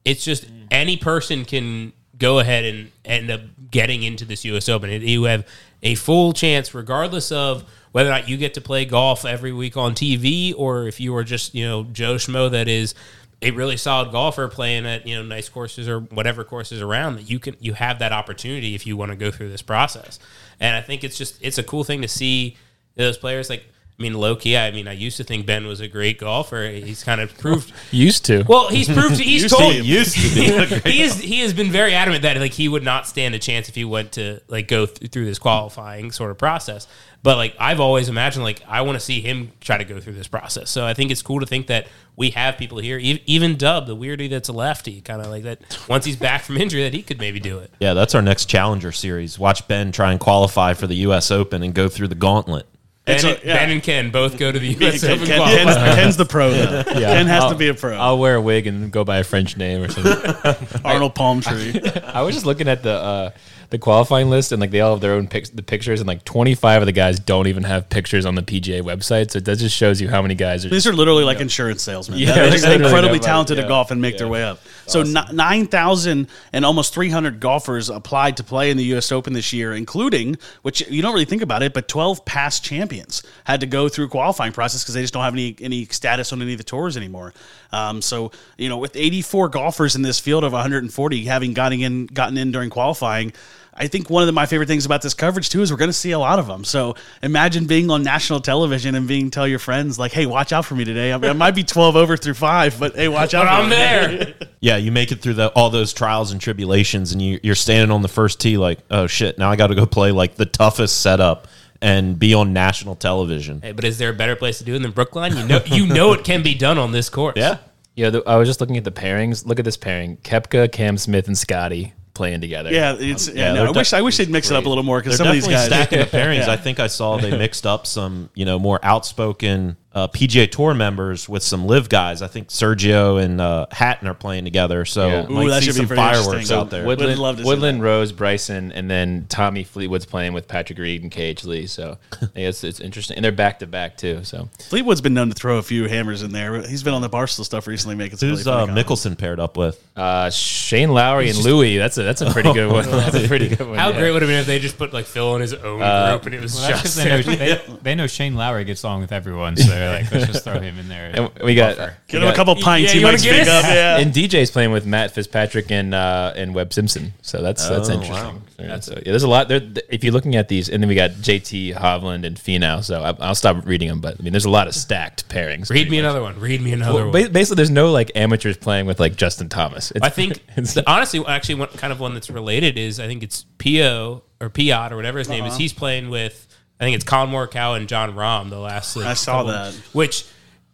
Speaker 3: it's just any person can go ahead and end up getting into this U.S. Open. You have a full chance, regardless of whether or not you get to play golf every week on TV, or if you are just you know Joe Schmo that is a really solid golfer playing at you know nice courses or whatever courses around that you can you have that opportunity if you want to go through this process and i think it's just it's a cool thing to see those players like i mean low key i mean i used to think ben was a great golfer he's kind of proved <laughs>
Speaker 5: Used to.
Speaker 3: well he's proved he's
Speaker 2: Used
Speaker 3: told
Speaker 2: be.
Speaker 4: Used to be. <laughs>
Speaker 3: he is he has been very adamant that like he would not stand a chance if he went to like go th- through this qualifying sort of process. But like I've always imagined like I want to see him try to go through this process. So I think it's cool to think that we have people here, e- even Dub, the weirdy that's a lefty, kind of like that. Once he's back from injury, that he could maybe do it.
Speaker 4: Yeah, that's our next challenger series. Watch Ben try and qualify for the U.S. Open and go through the gauntlet.
Speaker 3: Ben,
Speaker 2: a-
Speaker 3: and,
Speaker 2: yeah.
Speaker 3: ben and Ken both go to the U.S.
Speaker 2: Ken,
Speaker 3: Open
Speaker 2: Ken- Ken's, Ken's the pro, though. <laughs> Ken has to
Speaker 5: I'll-
Speaker 2: be a pro.
Speaker 5: I'll wear a wig and go by a French name or something. <laughs>
Speaker 2: Arnold Palmtree. <laughs>
Speaker 5: I was just looking at the uh, the qualifying list, and like they all have their own pics, the pictures, and like twenty five of the guys don't even have pictures on the PGA website. So that just shows you how many guys are.
Speaker 2: These are literally like insurance salesmen.
Speaker 5: Yeah,
Speaker 2: they're
Speaker 5: they're
Speaker 2: just incredibly talented at golf and make their way up. So nine thousand and almost three hundred golfers applied to play in the U.S. Open this year, including which you don't really think about it, but twelve past champions had to go through qualifying process because they just don't have any any status on any of the tours anymore. Um, so you know, with eighty four golfers in this field of one hundred and forty having gotten in gotten in during qualifying. I think one of the, my favorite things about this coverage too is we're going to see a lot of them. So imagine being on national television and being tell your friends like, "Hey, watch out for me today. I, mean, I might be <laughs> twelve over through five, but hey, watch out!
Speaker 3: But
Speaker 2: for
Speaker 3: I'm
Speaker 2: me."
Speaker 3: there. <laughs>
Speaker 4: Yeah, you make it through the, all those trials and tribulations, and you, you're standing on the first tee like, oh shit, now I got to go play like the toughest setup and be on national television.
Speaker 3: Hey, but is there a better place to do it than Brookline? You know, you know it can be done on this course.
Speaker 4: Yeah.
Speaker 5: Yeah, the, I was just looking at the pairings. Look at this pairing: Koepka, Cam Smith, and Scotty playing together.
Speaker 2: Yeah, it's yeah.
Speaker 4: Yeah,
Speaker 2: no,
Speaker 4: they're
Speaker 2: I wish I wish they'd mix it up a little more because some of these guys.
Speaker 4: stacking the pairings. <laughs>
Speaker 2: Yeah.
Speaker 4: I think I saw they mixed up some, you know, more outspoken uh, PGA Tour members with some LIV guys. I think Sergio and uh, Hatton are playing together, so
Speaker 5: Yeah.
Speaker 2: Ooh,
Speaker 4: might
Speaker 2: that
Speaker 4: see
Speaker 2: should
Speaker 4: some
Speaker 2: pretty
Speaker 4: fireworks out there.
Speaker 2: Would
Speaker 5: Woodland,
Speaker 2: love to see
Speaker 5: Woodland Rose, Bryson, and then Tommy Fleetwood's playing with Patrick Reed and K.H. Lee. So I guess it's interesting, and they're back to back too. So
Speaker 2: Fleetwood's been known to throw a few hammers in there. He's been on the Barstool stuff recently, making some
Speaker 4: Who's
Speaker 2: really
Speaker 4: uh. Mickelson paired up with?
Speaker 5: uh, Shane Lowry and Louis. That's a that's a pretty good <laughs> one. That's a pretty good one.
Speaker 3: How
Speaker 5: yeah.
Speaker 3: great would it have been if they just put like Phil in his own
Speaker 5: Uh,
Speaker 3: group and it was
Speaker 7: Well,
Speaker 3: just
Speaker 7: they know, they, they <laughs> know Shane Lowry gets along with everyone, so <laughs> they're like, let's just throw him in there.
Speaker 5: And we got
Speaker 2: Get
Speaker 5: we
Speaker 2: him a couple pints.
Speaker 3: Yeah,
Speaker 2: he
Speaker 3: you
Speaker 2: might speak up. Yeah.
Speaker 5: And DJ's playing with Matt Fitzpatrick and uh, and Webb Simpson, so that's that's
Speaker 4: Oh,
Speaker 5: interesting. Yeah, so, yeah, there's a lot there. If you're looking at these, and then we got JT Hovland and Finau. So I, I'll stop reading them, but I mean, there's a lot of stacked pairings.
Speaker 3: read me
Speaker 5: much.
Speaker 3: another one. Read me another
Speaker 5: Well,
Speaker 3: one.
Speaker 5: basically, there's no like amateurs playing with like Justin Thomas. It's,
Speaker 3: I think <laughs>
Speaker 5: it's,
Speaker 3: the, honestly, actually, one kind of one that's related is I think it's Pio or Piot or whatever his name
Speaker 2: Uh-huh.
Speaker 3: is. He's playing with I think it's Collin Morikawa and Jon Rahm the last. Like,
Speaker 2: I saw
Speaker 3: couple-
Speaker 2: that.
Speaker 3: which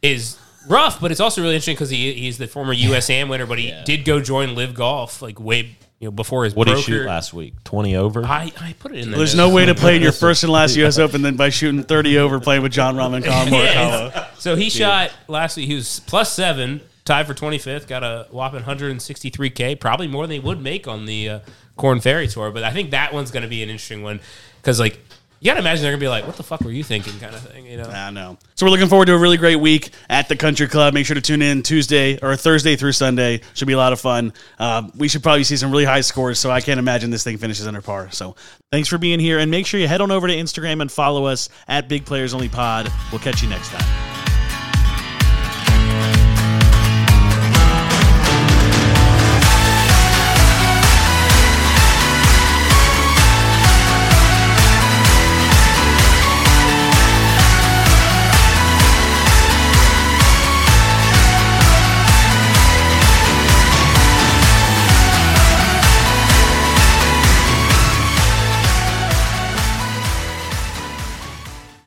Speaker 3: is rough, but it's also really interesting because he, he's the former USAM winner, but he did go join LIV Golf like way you know before his
Speaker 4: What did he shoot last week? Twenty over.
Speaker 3: I, I put it in there.
Speaker 2: There's no way to play in your <laughs> first and last U.S. Open than by shooting 30 over playing with Jon Rahm and Collin <laughs> Morikawa.
Speaker 3: So he shot last week. He was plus seven, tied for 25th. Got a whopping 163k, probably more than he would make on the uh, Korn Ferry Tour. But I think that one's going to be an interesting one because, like, you got to imagine they're to be like, "What the fuck were you thinking?" kind of thing. You know.
Speaker 2: I know. So we're looking forward to a really great week at the Country Club. Make sure to tune in Tuesday or Thursday through Sunday. Should be a lot of fun. Uh, we should probably see some really high scores, so I can't imagine this thing finishes under par. So thanks for being here, and make sure you head on over to Instagram and follow us at Big Players Only Pod. We'll catch you next time.